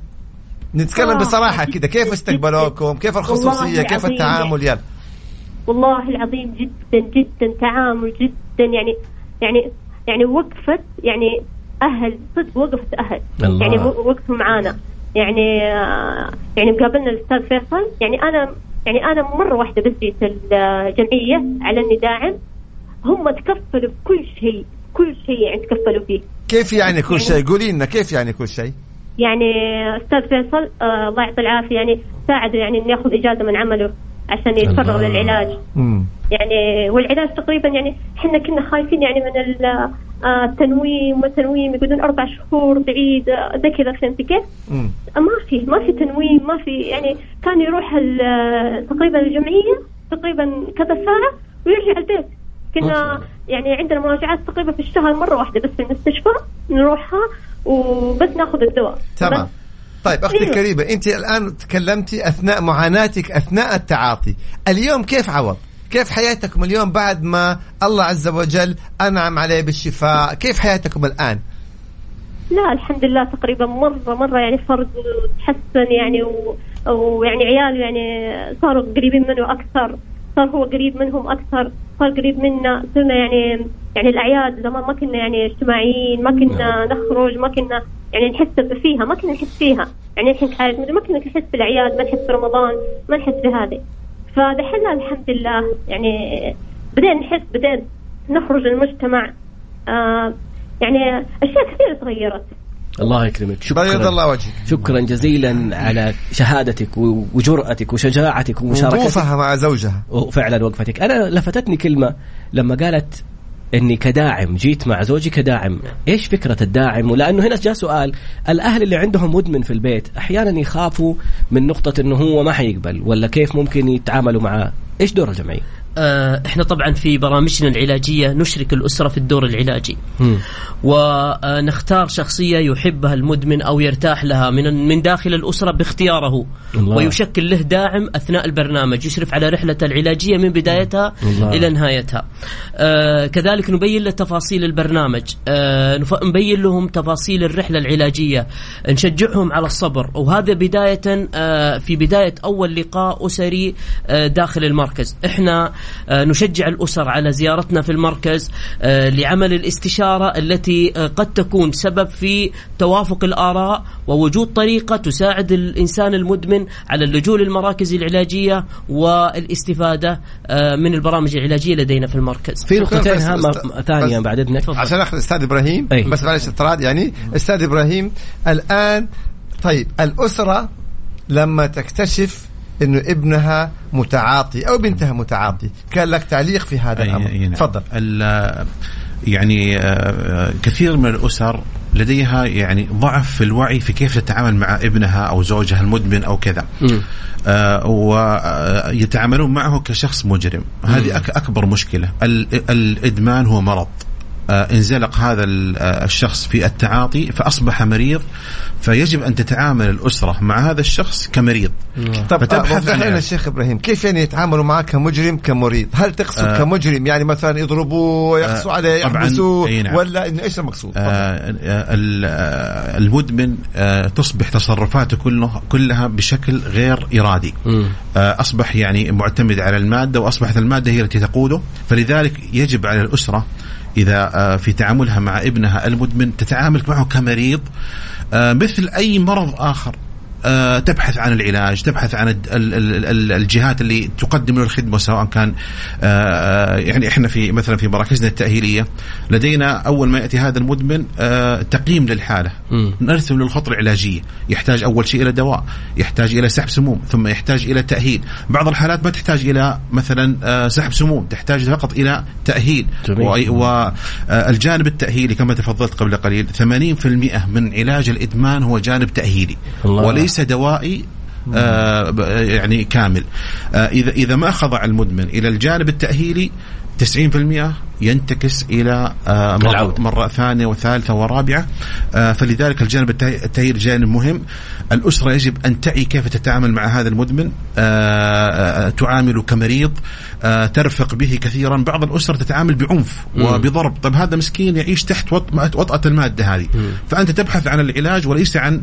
نتكلم آه بصراحة كذا. كيف استقبلوكم؟ كيف الخصوصية؟ كيف التعامل؟ يلا. والله العظيم جدا جدا. تعامل جدا. يعني يعني يعني وقفت يعني أهل صدق وقفت أهل. الله. يعني وقفوا معانا. يعني يعني مقابلنا الأستاذ فيصل يعني أنا يعني أنا مرة واحدة بس جيت الجمعية على إني داعم. هم تكفلوا بكل شيء كل شيء يعني تكفلوا فيه. كيف يعني كل يعني شيء قولي لنا كيف يعني كل شيء؟ يعني أستاذ فيصل آه الله يعطيه العافية يعني ساعده يعني انه ياخذ إجازة من عمله. عشان يتفرغ للعلاج. مم. يعني والعلاج تقريبا يعني إحنا كنا خايفين يعني من آه، التنويم والتنويم يقولون أربع شهور بعيد آه، زي كذا فهمتي كيف؟ ما في ما في تنويم ما في يعني كان يروح تقريبا الجمعية تقريبا كذا ساعة ويرجع البيت. كنا يعني عندنا مراجعات تقريبا في الشهر مرة واحدة بس في المستشفى نروحها وبس ناخذ الدواء. تمام. طيب أختي إيه؟ الكريمة أنت الآن تكلمتي أثناء معاناتك أثناء التعاطي. اليوم كيف عوض؟ كيف حياتكم اليوم بعد ما الله عز وجل أنعم عليه بالشفاء؟ كيف حياتكم الآن؟ لا الحمد لله تقريبا مرة مرة يعني فرق تحسن يعني ويعني عيال يعني صاروا قريبين منه أكثر. صار هو قريب منهم أكثر صار قريب منا. صرنا يعني يعني الأعياد زمان ما كنا يعني اجتماعيين ما كنا نعم. نخرج ما كنا يعني نحس فيها ما كنا نحس فيها. يعني الحين كانت ما كنا نحس بالأعياد ما نحس برمضان ما نحس بهذه. فدحين الحمد لله. يعني بدينا نحس بدينا نخرج المجتمع. آه يعني أشياء كثيرة تغيرت. الله يكرمك. شكرا. بيض الله وجهك. شكرا جزيلا على شهادتك وجرأتك وشجاعتك ومشاركتك. وقوفها مع زوجها. وفعلا وقفتك. أنا لفتتني كلمة لما قالت إني كداعم جيت مع زوجي كداعم. إيش فكرة الداعم؟ ولأنه هنا جاء سؤال الأهل اللي عندهم مدمن في البيت أحيانا يخافوا من نقطة إنه هو ما حيقبل ولا كيف ممكن يتعاملوا معاه؟ إيش دور الجمعيه إحنا طبعا في برامجنا العلاجية نشرك الأسرة في الدور العلاجي. م. ونختار شخصية يحبها المدمن أو يرتاح لها من من داخل الأسرة باختياره. الله. ويشكل له داعم أثناء البرنامج يشرف على رحلته العلاجية من بدايتها الله. إلى نهايتها. آه كذلك نبين له تفاصيل البرنامج. آه نبين لهم تفاصيل الرحلة العلاجية. نشجعهم على الصبر. وهذا بداية آه في بداية أول لقاء أسري آه داخل المركز. إحنا آه، نشجع الأسر على زيارتنا في المركز آه، لعمل الاستشارة التي آه، قد تكون سبب في توافق الآراء ووجود طريقة تساعد الإنسان المدمن على اللجوء للمراكز العلاجية والاستفادة من البرامج العلاجية لدينا في المركز. في نقطتين هامة ثانية بعد إذنك. عشان أخذ أستاذ إبراهيم أي. بس معلش اعتراض يعني. أستاذ إبراهيم الآن طيب الأسرة لما تكتشف إنه ابنها متعاطي أو بنتها متعاطي. كان لك تعليق في هذا الأمر. نعم. تفضل. يعني آه، كثير من الأسر لديها يعني ضعف في الوعي في كيف تتعامل مع ابنها أو زوجها المدمن أو كذا. آه ويتعاملون معه كشخص مجرم. هذه أكبر مشكلة. الإدمان هو مرض. انزلق هذا الشخص في التعاطي فأصبح مريض فيجب أن تتعامل الأسرة مع هذا الشخص كمريض. طب فتبحث عن الشيخ إبراهيم كيف يعني يتعاملوا معه كمجرم كمريض؟ هل تقصد آه. كمجرم؟ يعني مثلا يضربوه يقصوا آه عليه يحبسوه نعم. ولا إنه إيش المقصود؟ آه المدمن آه تصبح تصرفاته كله كلها بشكل غير إرادي. آه أصبح يعني معتمد على المادة وأصبحت المادة هي التي تقوده. فلذلك يجب على الأسرة إذا آه، في تعاملها مع ابنها المدمن تتعامل معه كمريض آه، مثل أي مرض آخر. تبحث عن العلاج تبحث عن الجهات اللي تقدم له الخدمة سواء كان آه، يعني إحنا في مثلا في مراكزنا التأهيلية لدينا أول ما يأتي هذا المدمن آه، تقييم للحالة. نرسم له الخطة العلاجية. يحتاج أول شيء إلى دواء يحتاج إلى سحب سموم ثم يحتاج إلى تأهيل. بعض الحالات ما تحتاج إلى مثلا سحب سموم تحتاج فقط إلى تأهيل. والجانب التأهيلي كما تفضلت قبل قليل 80% من علاج الإدمان هو جانب تأهيلي. الله. وليس ليس دوائي آه يعني كامل. آه اذا إذا ما خضع المدمن إلى الجانب التأهيلي 90% ينتكس إلى آه مرة, مرة ثانية وثالثة ورابعة. آه فلذلك الجانب التاهيلي جانب مهم. الأسرة يجب أن تعي كيف تتعامل مع هذا المدمن. آه, تعامله كمريض. ترفق به كثيرا. بعض الاسر تتعامل بعنف وبضرب. طيب هذا مسكين يعيش تحت وطأة المادة هذه. فأنت تبحث عن العلاج وليس عن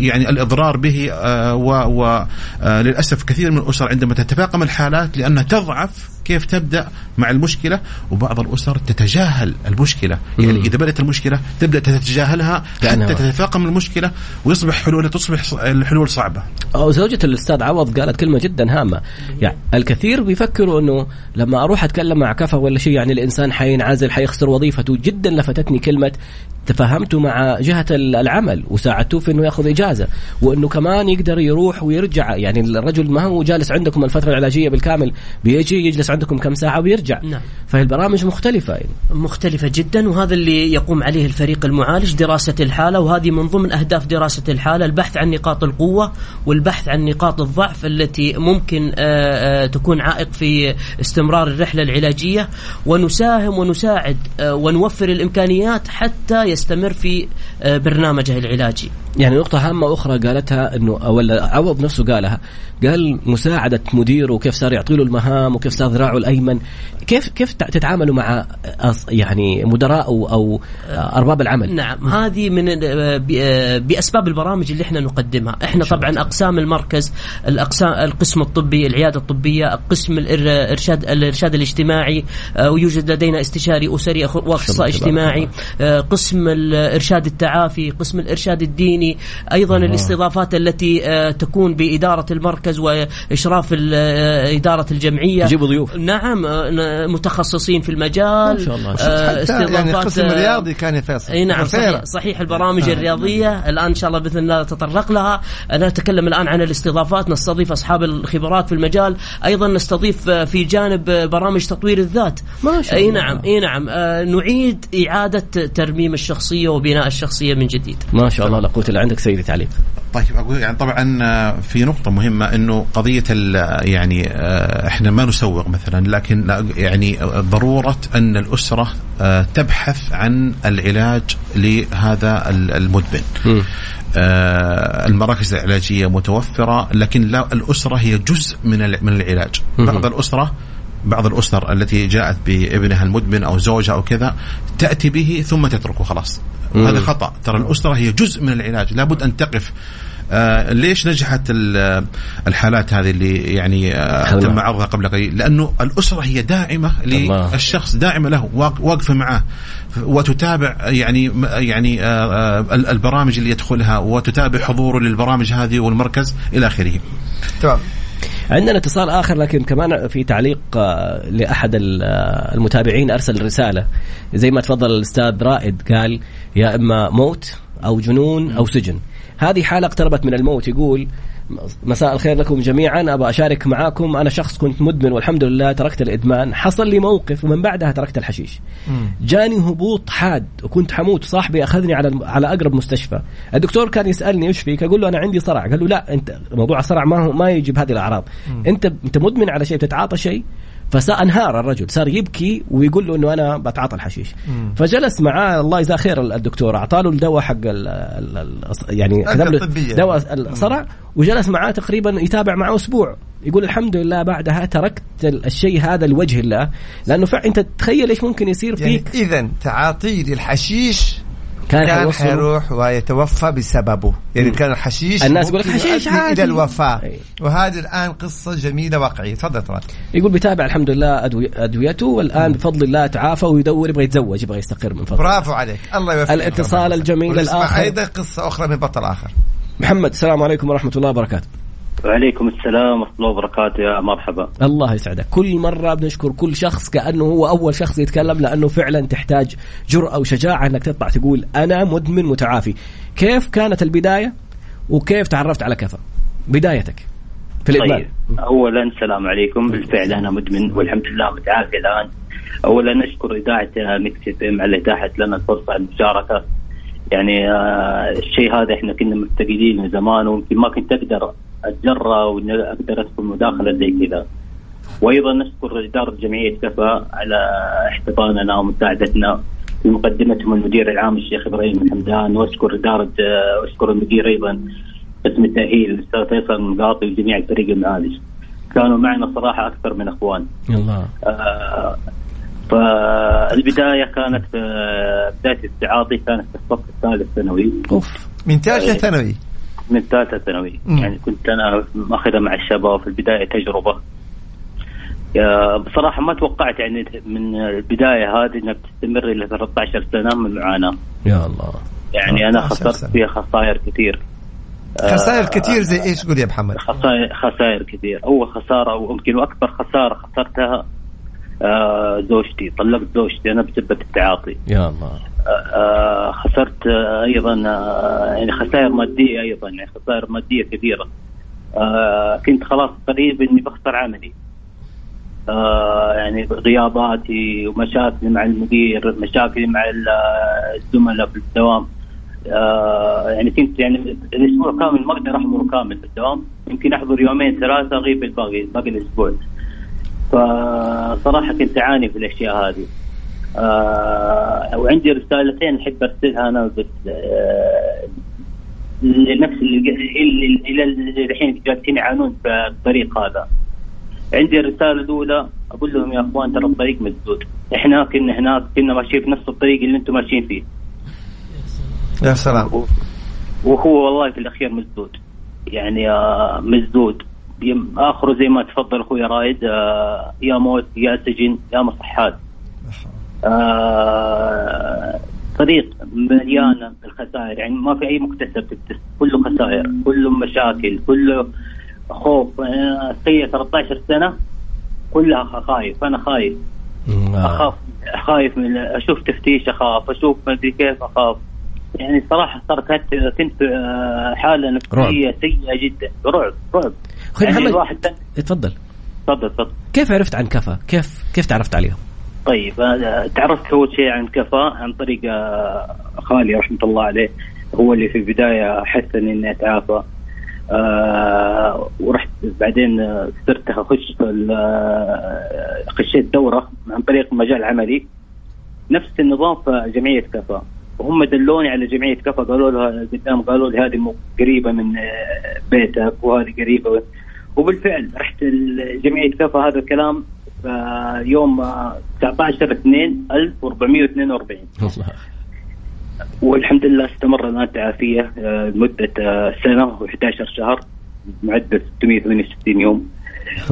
يعني الإضرار به. وللاسف كثير من الأسر عندما تتفاقم الحالات لأنها تضعف كيف تبدأ مع المشكلة. وبعض الأسر تتجاهل المشكلة. يعني مم. إذا بدأت المشكلة تبدأ تتجاهلها حتى تتفاقم المشكلة ويصبح حلول تصبح الحلول صعبة. أو زوجة الأستاذ عوض قالت كلمة جدا هامة. يعني الكثير بيفكروا إنه لما أروح أتكلم مع كفى ولا شيء يعني الإنسان حينعزل حيخسر وظيفته. جدا لفتتني كلمة تفاهمتوا مع جهة العمل وساعدتوه في إنه يأخذ إجازة وإنه كمان يقدر يروح ويرجع. يعني الرجل ما هو جالس عندكم الفترة العلاجية بالكامل بيجي يجلس عندكم كم ساعة ويرجع. نعم. فالبرامج مختلفة يعني. مختلفة جدا وهذا اللي يقوم عليه الفريق المعالج دراسة الحالة وهذه من ضمن أهداف دراسة الحالة البحث عن نقاط القوة والبحث عن نقاط الضعف التي ممكن آه، آه، تكون عائق في استمرار الرحلة العلاجية ونساهم ونساعد آه، ونوفر الإمكانيات حتى يستمر في برنامجه العلاجي يعني نقطة هامة أخرى قالتها أنه ولا عوض نفسه قالها. قال مساعدة مديره وكيف صار يعطي له المهام وكيف صار ذراعه الأيمن. كيف كيف تتعاملوا مع يعني مدراء أو, أو أرباب العمل؟ نعم هذه من بأسباب البرامج اللي إحنا نقدمها. إحنا طبعا أقسام المركز الأقسام القسم الطبي العيادة الطبية قسم الإرشاد الإرشاد الاجتماعي آه، ويوجد لدينا استشاري أسري وأخصائي اجتماعي آه، قسم الإرشاد التعافي قسم الإرشاد الديني الفني أيضا الله. الاستضافات التي آه، تكون بإدارة المركز وإشراف آه، إدارة الجمعية. يجيبوا ضيوف. نعم آه، متخصصين في المجال. ما شاء الله. استضافات يعني القسم الرياضي كان فيصل إي نعم صحيح, صحيح البرامج آه. الرياضية. الآن إن شاء الله بإذن الله نتطرق لها. أنا أتكلم الآن عن الاستضافات. نستضيف أصحاب الخبرات في المجال. أيضا نستضيف في جانب برامج تطوير الذات. ما شاء الله. اي نعم إي نعم. نعيد إعادة ترميم الشخصية وبناء الشخصية من جديد. ما شاء الله لا قوة الا عندك سيدي تعليق طيب أقول يعني طبعا آه، في نقطة مهمة إنه قضية يعني آه، إحنا ما نسوق مثلا لكن يعني ضرورة أن الأسرة آه، تبحث عن العلاج لهذا المدمن. المراكز العلاجية متوفرة لكن لا الأسرة هي جزء من من العلاج. بعض الأسرة بعض الأسر التي جاءت بابنها المدمن أو زوجها أو كذا تأتي به ثم تتركه خلاص. وهذا خطأ. ترى الأسرة هي جزء من العلاج. لابد أن تقف. آه ليش نجحت الحالات هذه اللي يعني آه تم عرضها قبل قليل؟ لأنه الأسرة هي داعمة للشخص داعمة له واقفة معه. وتتابع يعني يعني آه, آه، البرامج اللي يدخلها وتتابع حضوره للبرامج هذه والمركز إلى آخره. تمام. عندنا اتصال آخر لكن كمان في تعليق آه، لأحد آه، المتابعين أرسل رسالة. زي ما تفضل الأستاذ رائد قال يا إما موت أو جنون أو سجن. هذه حالة اقتربت من الموت. يقول مساء الخير لكم جميعا أبغى أشارك معاكم. أنا شخص كنت مدمن والحمد لله تركت الإدمان. حصل لي موقف ومن بعدها تركت الحشيش. جاني هبوط حاد وكنت حموت. صاحبي أخذني على على أقرب مستشفى. الدكتور كان يسألني إيش فيك؟ أقول له أنا عندي صرع. قال له لا أنت موضوع الصرع ما هو ما يجي بهذه الأعراض. أنت أنت مدمن على شيء بتتعاطى شيء؟ فانهار الرجل صار يبكي ويقول له إنه أنا بتعاطى الحشيش. فجلس معاه الله يجزاه خير الدكتور أعطاه له الدواء حق ال ال يعني كتب له دواء الصرع وجلس معاه تقريبا يتابع معه أسبوع. يقول الحمد لله بعدها تركت الشيء هذا لوجه الله. لأنه فعلا أنت تخيل إيش ممكن يصير يعني فيك؟ يعني اذا تعاطي للحشيش كان, كان حيروح ويتوفى بسببه. يعني كان الحشيش الناس يقول لك حشيش عادي إلى الوفاة. أي. وهذه الآن قصة جميلة واقعية. تفضل ترى يقول بيتابع الحمد لله أدويته والآن بفضل الله تعافى ويدور يبغى يتزوج يبغى يستقر من فضله. برافو عليك. الله يوفقك. الاتصال الجميل الآخر. أيضا قصة أخرى من بطل آخر. محمد السلام عليكم ورحمة الله وبركاته. وعليكم السلام ورحمة الله وبركاته يا مرحبا. الله يسعدك. كل مرة بنشكر كل شخص كأنه هو أول شخص يتكلم لأنه فعلا تحتاج جرأة وشجاعة أنك تطلع تقول أنا مدمن متعافي. كيف كانت البداية؟ وكيف تعرفت على كفى بدايتك في الإدمان طيب. أولا السلام عليكم. بالفعل أنا مدمن والحمد لله متعافي الآن. أولا نشكر إذاعة ميكس إم على إتاحة لنا الفرصة المشاركة. يعني آه الشيء هذا إحنا كنا مفتقدين من زمان ويمكن ما كنت أقدر اتجرأ واني أقدر أدخل مداخلة زي كذا. وأيضا نشكر إدارة جمعية كفا على احتضاننا ومساعدتنا في مقدمتهم المدير العام الشيخ إبراهيم الحمدان وأشكر إدارة واشكر المدير أيضا قسم التأهيل الأستاذ فيصل المقاطي وجميع الفريق المعالج. كانوا معنا صراحة أكثر من إخوان. الله. آه فالبداية كانت في بداية التعاطي كانت في الصف الثالث ثانوي. أوف من ثالثه ثانوي؟ من ثالثه ثانوي يعني كنت أنا ماخذها مع الشباب في البداية تجربة. بصراحة ما توقعت يعني من البداية هذه إنها بتستمر إلى 13 سنة من المعاناه يا الله. يعني أنا خسرت فيها خسائر كثير. خسائر كثير زي إيش؟ قول يا محمد؟ خسائر خسائر كثير. اول خسارة أو يمكن واكبر خسارة خسرتها آه زوجتي طلقت زوجتي. أنا بسبب التعاطي يا الله. آه خسرت آه أيضا آه يعني خسائر مادية أيضا يعني خسائر مادية كثيره آه كنت خلاص قريب إني بخسر عملي. يعني غياباتي ومشاكلي مع المدير مشاكلي مع الزملاء في الدوام. يعني كنت يعني الأسبوع كامل ما أقدر أحضر كامل في الدوام. يمكن أحضر يومين ثلاثة أغيب الباقي باقي الأسبوع. فصراحة كنت أعاني في الأشياء هذه. وعندي رسالتين أحب أرسلها أنا بس آه لنفس اللي إلى الحين جالسين يعانون في الطريق هذا. عندي الرسالة الأولى أقول لهم يا أخوان ترى الطريق مسدود. إحنا كنا هناك كنا ماشيين في نفس الطريق اللي أنتم ماشيين فيه. يا سلام. وهو والله في الأخير مسدود. يعني آه مسدود. آخره زي ما تفضل أخوي رايد آه يا موت يا سجن يا مصحات. آه طريق مليانه بالخسائر. يعني ما في أي مكتسب كله خسائر كله مشاكل كله خوف. آه 13 سنة كلها خايف. أنا خايف. أخاف خايف من أشوف تفتيش أخاف أشوف ما أدري كيف أخاف. يعني صراحة صارت كنت آه، حالة نفسية سيئة جدا. رعب رعب. أخوي يعني الواحد تفضل. تفضل تفضل. كيف عرفت عن كفا؟ كيف كيف تعرفت عليهم؟ طيب تعرفت أول شيء عن كفا عن طريق آه، خالي رحمة الله عليه. هو اللي في البداية حثني إني أتعافى. آه ورحت بعدين صرت أخش آه، خشيت دورة عن طريق مجال عملي. نفس النظام في جمعية كفا. وهم دلوني على جمعية كفا قالوا لها قدام قالوا لي هذه قريبة من آه، بيتك وهذه قريبة. وبالفعل رحت جمعية كفا هذا الكلام يوم 19 2 1442 والحمد لله استمر الان تعافيه آه، لمدة آه، سنة و11 شهر معدل 668 يوم.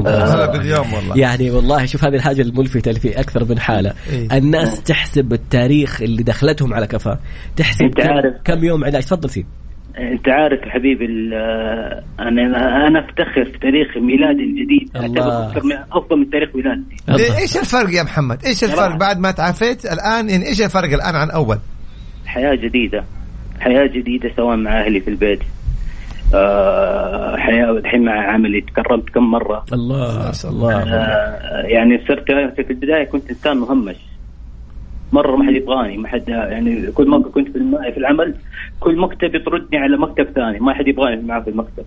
هلا باليوم والله. يعني والله شوف هذه الحاجة الملفتة اللي في أكثر من حالة. إيه؟ الناس تحسب التاريخ اللي دخلتهم على كفا تحسب أنت عارف. كم يوم علاج. تفضل سيب انت عارف حبيبي أنا أنا افتخر في تاريخ ميلادي الجديد. اعتبر من افضل من تاريخ ميلادي. إيش الفرق يا محمد؟ إيش الفرق بعد ما تعافيت؟ الآن يعني إيش الفرق الآن عن أول؟ حياة جديدة. حياة جديدة سواء مع أهلي في البيت. آه حياة الحين مع عملي. تكرمت كم مرة. الله الله. آه يعني صرت في البداية كنت إنسان مهمش. مرة ما حد يبغاني ما حد يعني كل ما كنت في في العمل كل مكتب يطردني على مكتب ثاني ما حد يبغاني معه في المكتب.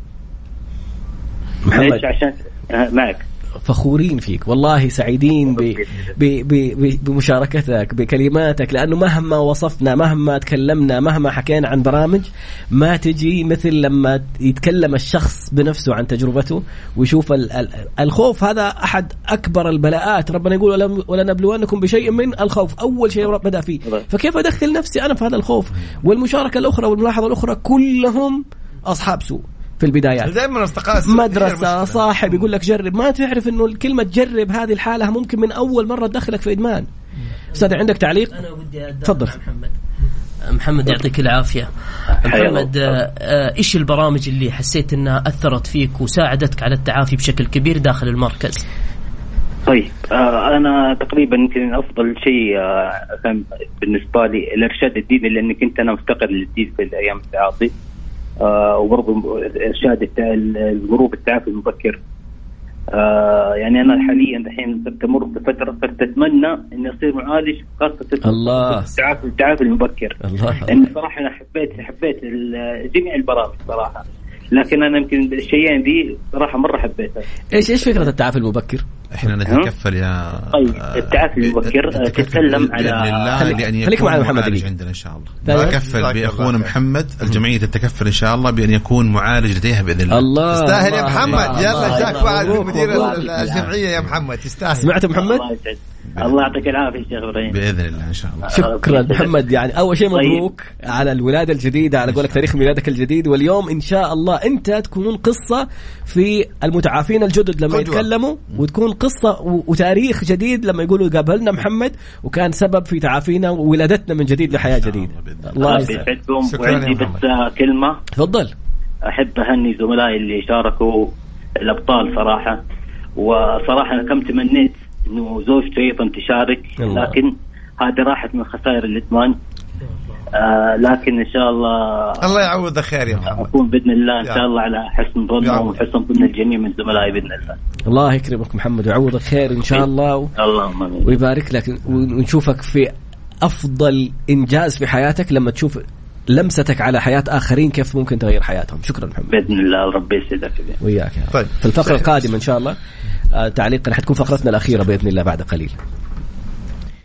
محمد. عشان آه، معك. فخورين فيك. والله سعيدين ب ب ب بمشاركتك بكلماتك لأنه مهما وصفنا مهما تكلمنا مهما حكينا عن برامج ما تجي مثل لما يتكلم الشخص بنفسه عن تجربته ويشوف الخوف. هذا أحد أكبر البلاءات. ربنا يقول ولنبلونكم بشيء من الخوف. أول شيء بدأ فيه. فكيف أدخل نفسي أنا في هذا الخوف؟ والمشاركة الأخرى والملاحظة الأخرى كلهم أصحاب سوء. في البدايات. دائما اصدقاء مدرسة صاحب يقول لك جرب. ما تعرف إنه الكلمة تجرب هذه الحالة ممكن من أول مرة تدخلك في إدمان. أستاذ عندك تعليق؟ أنا ودي تفضل. محمد. محمد يعطيك العافية. محمد آه، إيش البرامج اللي حسيت إنها أثرت فيك وساعدتك على التعافي بشكل كبير داخل المركز؟ طيب آه أنا تقريبا يمكن أفضل شيء آه بالنسبة لي الإرشاد الديني لاني كنت أنا مفتقر للدين في الأيام التعاطي وبرضه إرشاد الجروب التعافي المبكر. آه يعني أنا حاليا الحين تمر بفتره صرت اتمنى اني اصير معالج خاصة الله. التعافي التعافي المبكر. الله. لأن صراحة أنا حبيت حبيت جميع البرامج صراحة. لكن أنا يمكن الشيئين دي صراحة مرة حبيتها. إيش إيش فكرة التعافي المبكر؟ إحنا نتكفل يا طيب التعافي المبكر تتكلم على لأن يكون معنا محمد عندنا إن شاء الله. نتكفل بأخونا محمد الجمعية تتكفل إن شاء الله بأن يكون معالج لديها بإذن الله. الله تستاهل يا محمد. يلا جاك وعد مدير الجمعية يا محمد تستاهل. سمعت محمد؟ الله يعطيك العافية شيخ إبراهيم. بإذن الله إن شاء الله. شكرا محمد. يعني أول شيء طيب. مبروك طيب. على الولادة الجديدة على قولك تاريخ ميلادك الجديد. واليوم إن شاء الله أنت تكونون قصة في المتعافين الجدد لما قدوة. يتكلموا وتكون قصة وتاريخ جديد لما يقولوا قابلنا محمد وكان سبب في تعافينا وولادتنا من جديد لحياة جديدة. الله يسعدكم وعندي بس كلمة. تفضل. أحب أهني زملائي اللي شاركوا الأبطال صراحة. وصراحة أنا كم تمنيت إنه زوجته أيضا تشارك. لكن هذه راحت من خسائر الإدمان. آه لكن إن شاء الله الله يعوض خير يا محمد. أكون بإذن الله إن شاء الله على حسن ظنهم وحسن ظن الجميع من زملائي بإذن الله. الله يكرمك محمد ويعوضك خير إن شاء الله و... اللهم آمين. ويبارك لك. ونشوفك في أفضل إنجاز في حياتك لما تشوف لمستك على حياة آخرين كيف ممكن تغير حياتهم. شكرا محمد. بإذن الله ربي يسعدك. وياك طيب. في الفقرة القادمة إن شاء الله. آه تعليقنا. حتكون فقرتنا الأخيرة بإذن الله بعد قليل.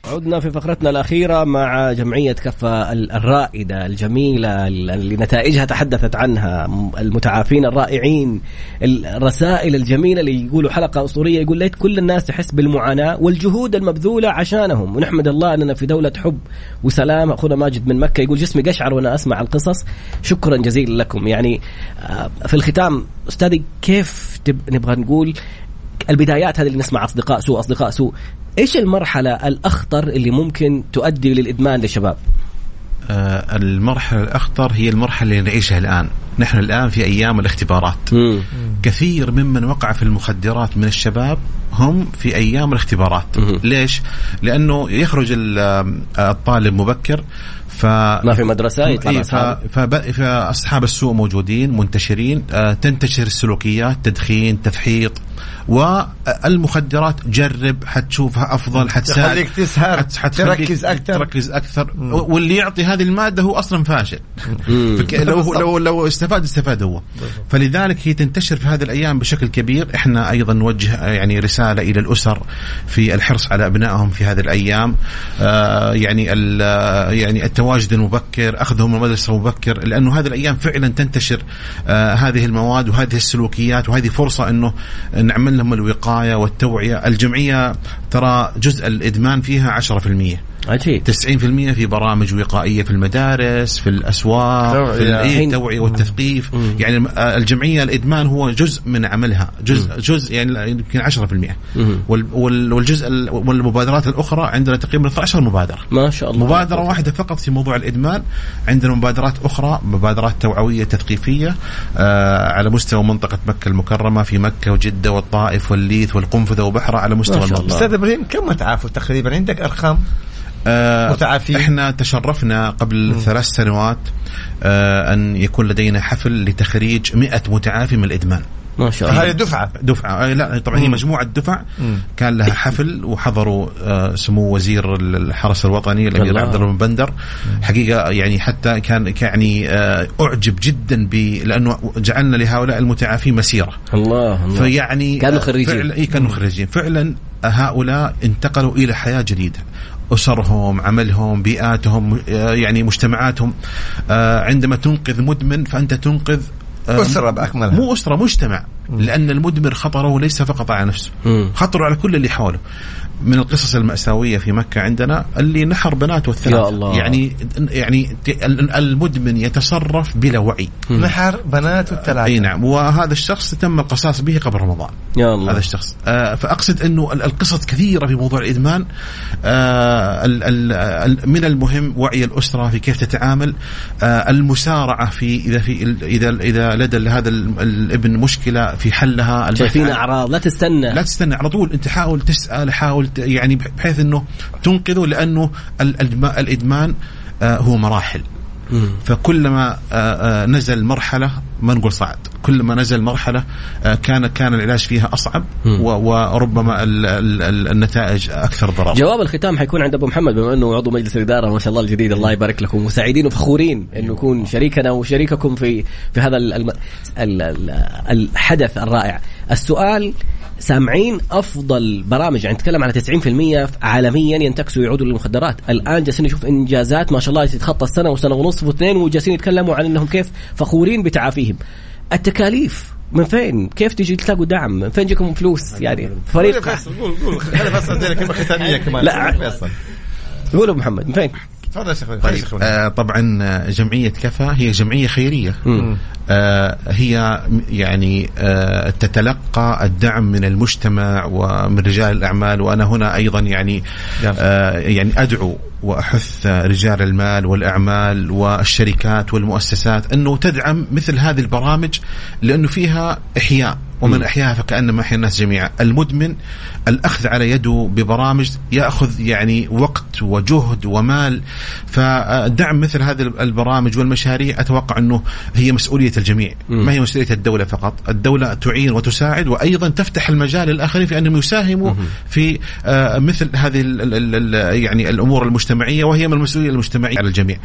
عدنا في فقرتنا الأخيرة مع جمعية كفة الرائدة الجميلة اللي نتائجها تحدثت عنها المتعافين الرائعين الرسائل الجميلة اللي يقولوا حلقة أسطورية يقول ليت كل الناس تحس بالمعاناة والجهود المبذولة عشانهم. ونحمد الله أننا في دولة حب وسلام. أخونا ماجد من مكة يقول جسمي قشعر وأنا أسمع القصص. شكرا جزيلا لكم. يعني آه، في الختام أستاذي كيف نبغى نقول البدايات هذه اللي نسمع أصدقاء سوء أصدقاء سوء إيش المرحلة الأخطر اللي ممكن تؤدي للإدمان للشباب آه المرحلة الأخطر هي المرحلة اللي نعيشها الآن نحن الآن في أيام الاختبارات مم. كثير ممن وقع في المخدرات من الشباب هم في أيام الاختبارات مم. ليش؟ لأنه يخرج الطالب مبكر ف ما في مدرسة يطلع إيه ف... فاصحاب السوء موجودين منتشرين. آه تنتشر السلوكيات تدخين تفحيط. والمخدرات جرب حتشوفها أفضل حتساعد. تخليك تسهر تركز أكثر. تركز أكثر. واللي يعطي هذه المادة هو أصلا فاشل. لو لو لو استفاد استفاد هو. فلذلك هي تنتشر في هذه الأيام بشكل كبير. إحنا أيضا نوجه يعني رسالة إلى الأسر في الحرص على أبنائهم في هذه الأيام. آه يعني يعني التواجد المبكر اخذهم المدرسة مبكر لأنه هذه الأيام فعلا تنتشر آه هذه المواد وهذه السلوكيات وهذه فرصة إنه نعمل لهم الوقاية والتوعية. الجمعية ترى جزء الإدمان فيها 10% عجيب 90% في برامج وقائية في المدارس في الأسواق توعية. في التوعية والتثقيف. مم. يعني الجمعية الإدمان هو جزء من عملها جزء مم. جزء يعني يمكن 10% والجزء والمبادرات الأخرى عندنا تقريبا 12 مبادرة. ما شاء الله. مبادرة واحدة فقط في موضوع الإدمان عندنا مبادرات أخرى مبادرات توعوية تثقيفية آه على مستوى منطقة مكة المكرمة في مكة وجدة والطائف والليث والقنفذة وبحره على مستوى المنطقة. أستاذ إبراهيم كم متعافوا تقريبا؟ عندك أرقام؟ آه متعافين. إحنا تشرفنا قبل م. ثلاث سنوات آه أن يكون لدينا حفل لتخريج 100 متعافي من الإدمان. ما شاء الله. هذه دفعه دفعة. آه لا طبعا هي مجموعة دفع. كان لها حفل وحضروا آه سمو وزير الحرس الوطني الأمير عبد الله بن بندر حقيقة يعني حتى كان يعني آه أعجب جدا ب لأنه جعلنا لهؤلاء المتعافين مسيرة. الله, الله. فيعني كانوا خريجين. فعلا إيه كانوا خريجين. فعلا هؤلاء انتقلوا إلى حياة جديدة. أسرهم عملهم بيئاتهم يعني مجتمعاتهم. آه، عندما تنقذ مدمن فأنت تنقذ آه، أسرة بأكملها. مو أسرة مجتمع. لأن المدمن خطره ليس فقط على نفسه. خطره على كل اللي حوله. من القصص المأساوية في مكة عندنا اللي نحر بناته الثلاثة. يا الله. يعني يعني المدمن يتصرف بلا وعي. نحر بناته الثلاثة. إي نعم. وهذا الشخص تم القصاص به قبل رمضان. يا الله. هذا الشخص. آه فأقصد أنه القصص كثيرة في موضوع الإدمان. آه ال ال من المهم وعي الأسرة في كيف تتعامل. آه المسارعة في إذا في إذا إذا لدى هذا الابن مشكلة في حلها. شايفين أعراض. لا تستنى. لا تستنى. على طول أنت حاول تسأل حاول يعني بحيث إنه تنقذه لأنه الإدمان آه، هو مراحل. فكلما آه، آه، نزل مرحلة ما نقول صعد. كلما نزل مرحلة كان كان العلاج فيها أصعب وربما النتائج أكثر ضرر. جواب الختام حيكون عند أبو محمد بما أنه عضو مجلس الإدارة ما شاء الله الجديد الله يبارك لكم وسعيدين وفخورين انه يكون شريكنا وشريككم في في هذا الحدث الرائع. السؤال سامعين أفضل برامج يعني نتكلم على 90% عالميا ينتكسوا يعودوا للمخدرات. الآن جالسين نشوف إنجازات ما شاء الله تتخطى السنة وسنة ونصف واثنين وجالسين يتكلموا عن إنهم كيف فخورين بتعافيهم. التكاليف من فين؟ كيف تجي تلاقوا دعم؟ من فين يجيكم فلوس؟ يعني فريق قول قول خلي فيصل كلمة ختامية كمان لا قول محمد من فين؟ تفضل شيخ طيب آه طبعا آه، جمعية كفا هي جمعية خيرية. آه هي يعني آه تتلقى الدعم من المجتمع ومن رجال الأعمال وأنا هنا أيضا يعني آه يعني أدعو وأحث رجال المال والأعمال والشركات والمؤسسات أنه تدعم مثل هذه البرامج لأنه فيها إحياء. ومن أحياها فكأنما احيا الناس جميعا. المدمن الأخذ على يده ببرامج يأخذ يعني وقت وجهد ومال. فدعم مثل هذه البرامج والمشاريع أتوقع أنه هي مسؤولية الجميع. ما هي مسؤولية الدولة فقط. الدولة تعين وتساعد وأيضا تفتح المجال للآخرين في أنهم يساهموا في آه، مثل هذه يعني الأمور المجتمعية وهي من المسؤولية المجتمعية على الجميع.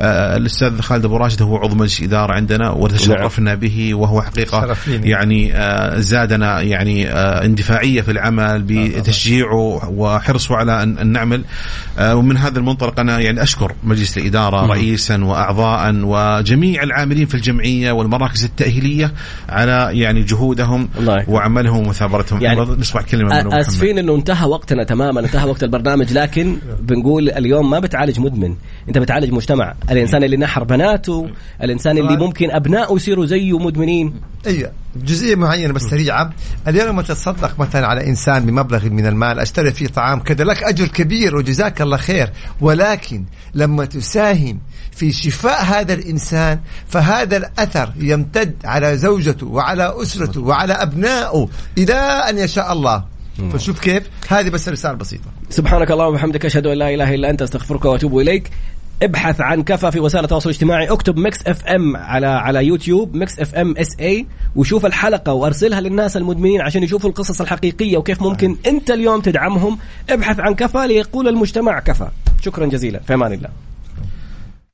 آه، الأستاذ خالد أبو راشد هو عضو مجلس إدارة عندنا وتشرفنا به وهو حقيقة يعني آه، زادنا يعني آه، اندفاعية في العمل بتشجيعه وحرصه على ان نعمل. آه، ومن هذا المنطلق أنا يعني أشكر مجلس الإدارة رئيسا واعضاء وجميع العاملين في الجمعية والمراكز التأهيلية على يعني جهودهم وعملهم ومثابرتهم. يعني نسمع كلمة من أسفين إنه انتهى وقتنا تماما انتهى وقت البرنامج لكن بنقول اليوم ما بتعالج مدمن انت بتعالج مجتمع. الإنسان اللي نحر بناته الإنسان اللي ممكن أبنائه يصيروا زيه مدمنين. أيوه جزئية معينة بس سريعة. اليوم لما تتصدق مثلا على إنسان بمبلغ من المال أشتري فيه طعام كذا لك أجر كبير وجزاك الله خير. ولكن لما تساهم في شفاء هذا الإنسان فهذا الأثر يمتد على زوجته وعلى أسرته وعلى أبنائه إلى أن يشاء الله. فشوف كيف؟ هذه بس رسالة بسيطة. سبحانك اللهم وبحمدك أشهد أن لا إله إلا أنت أستغفرك وأتوب إليك. ابحث عن كفى في وسائل التواصل الاجتماعي. اكتب Mix FM على على يوتيوب Mix FM SA وشوف الحلقة وأرسلها للناس المدمنين عشان يشوفوا القصص الحقيقية وكيف ممكن أنت اليوم تدعمهم. ابحث عن كفى ليقول المجتمع كفى. شكرا جزيلا. في أمان الله.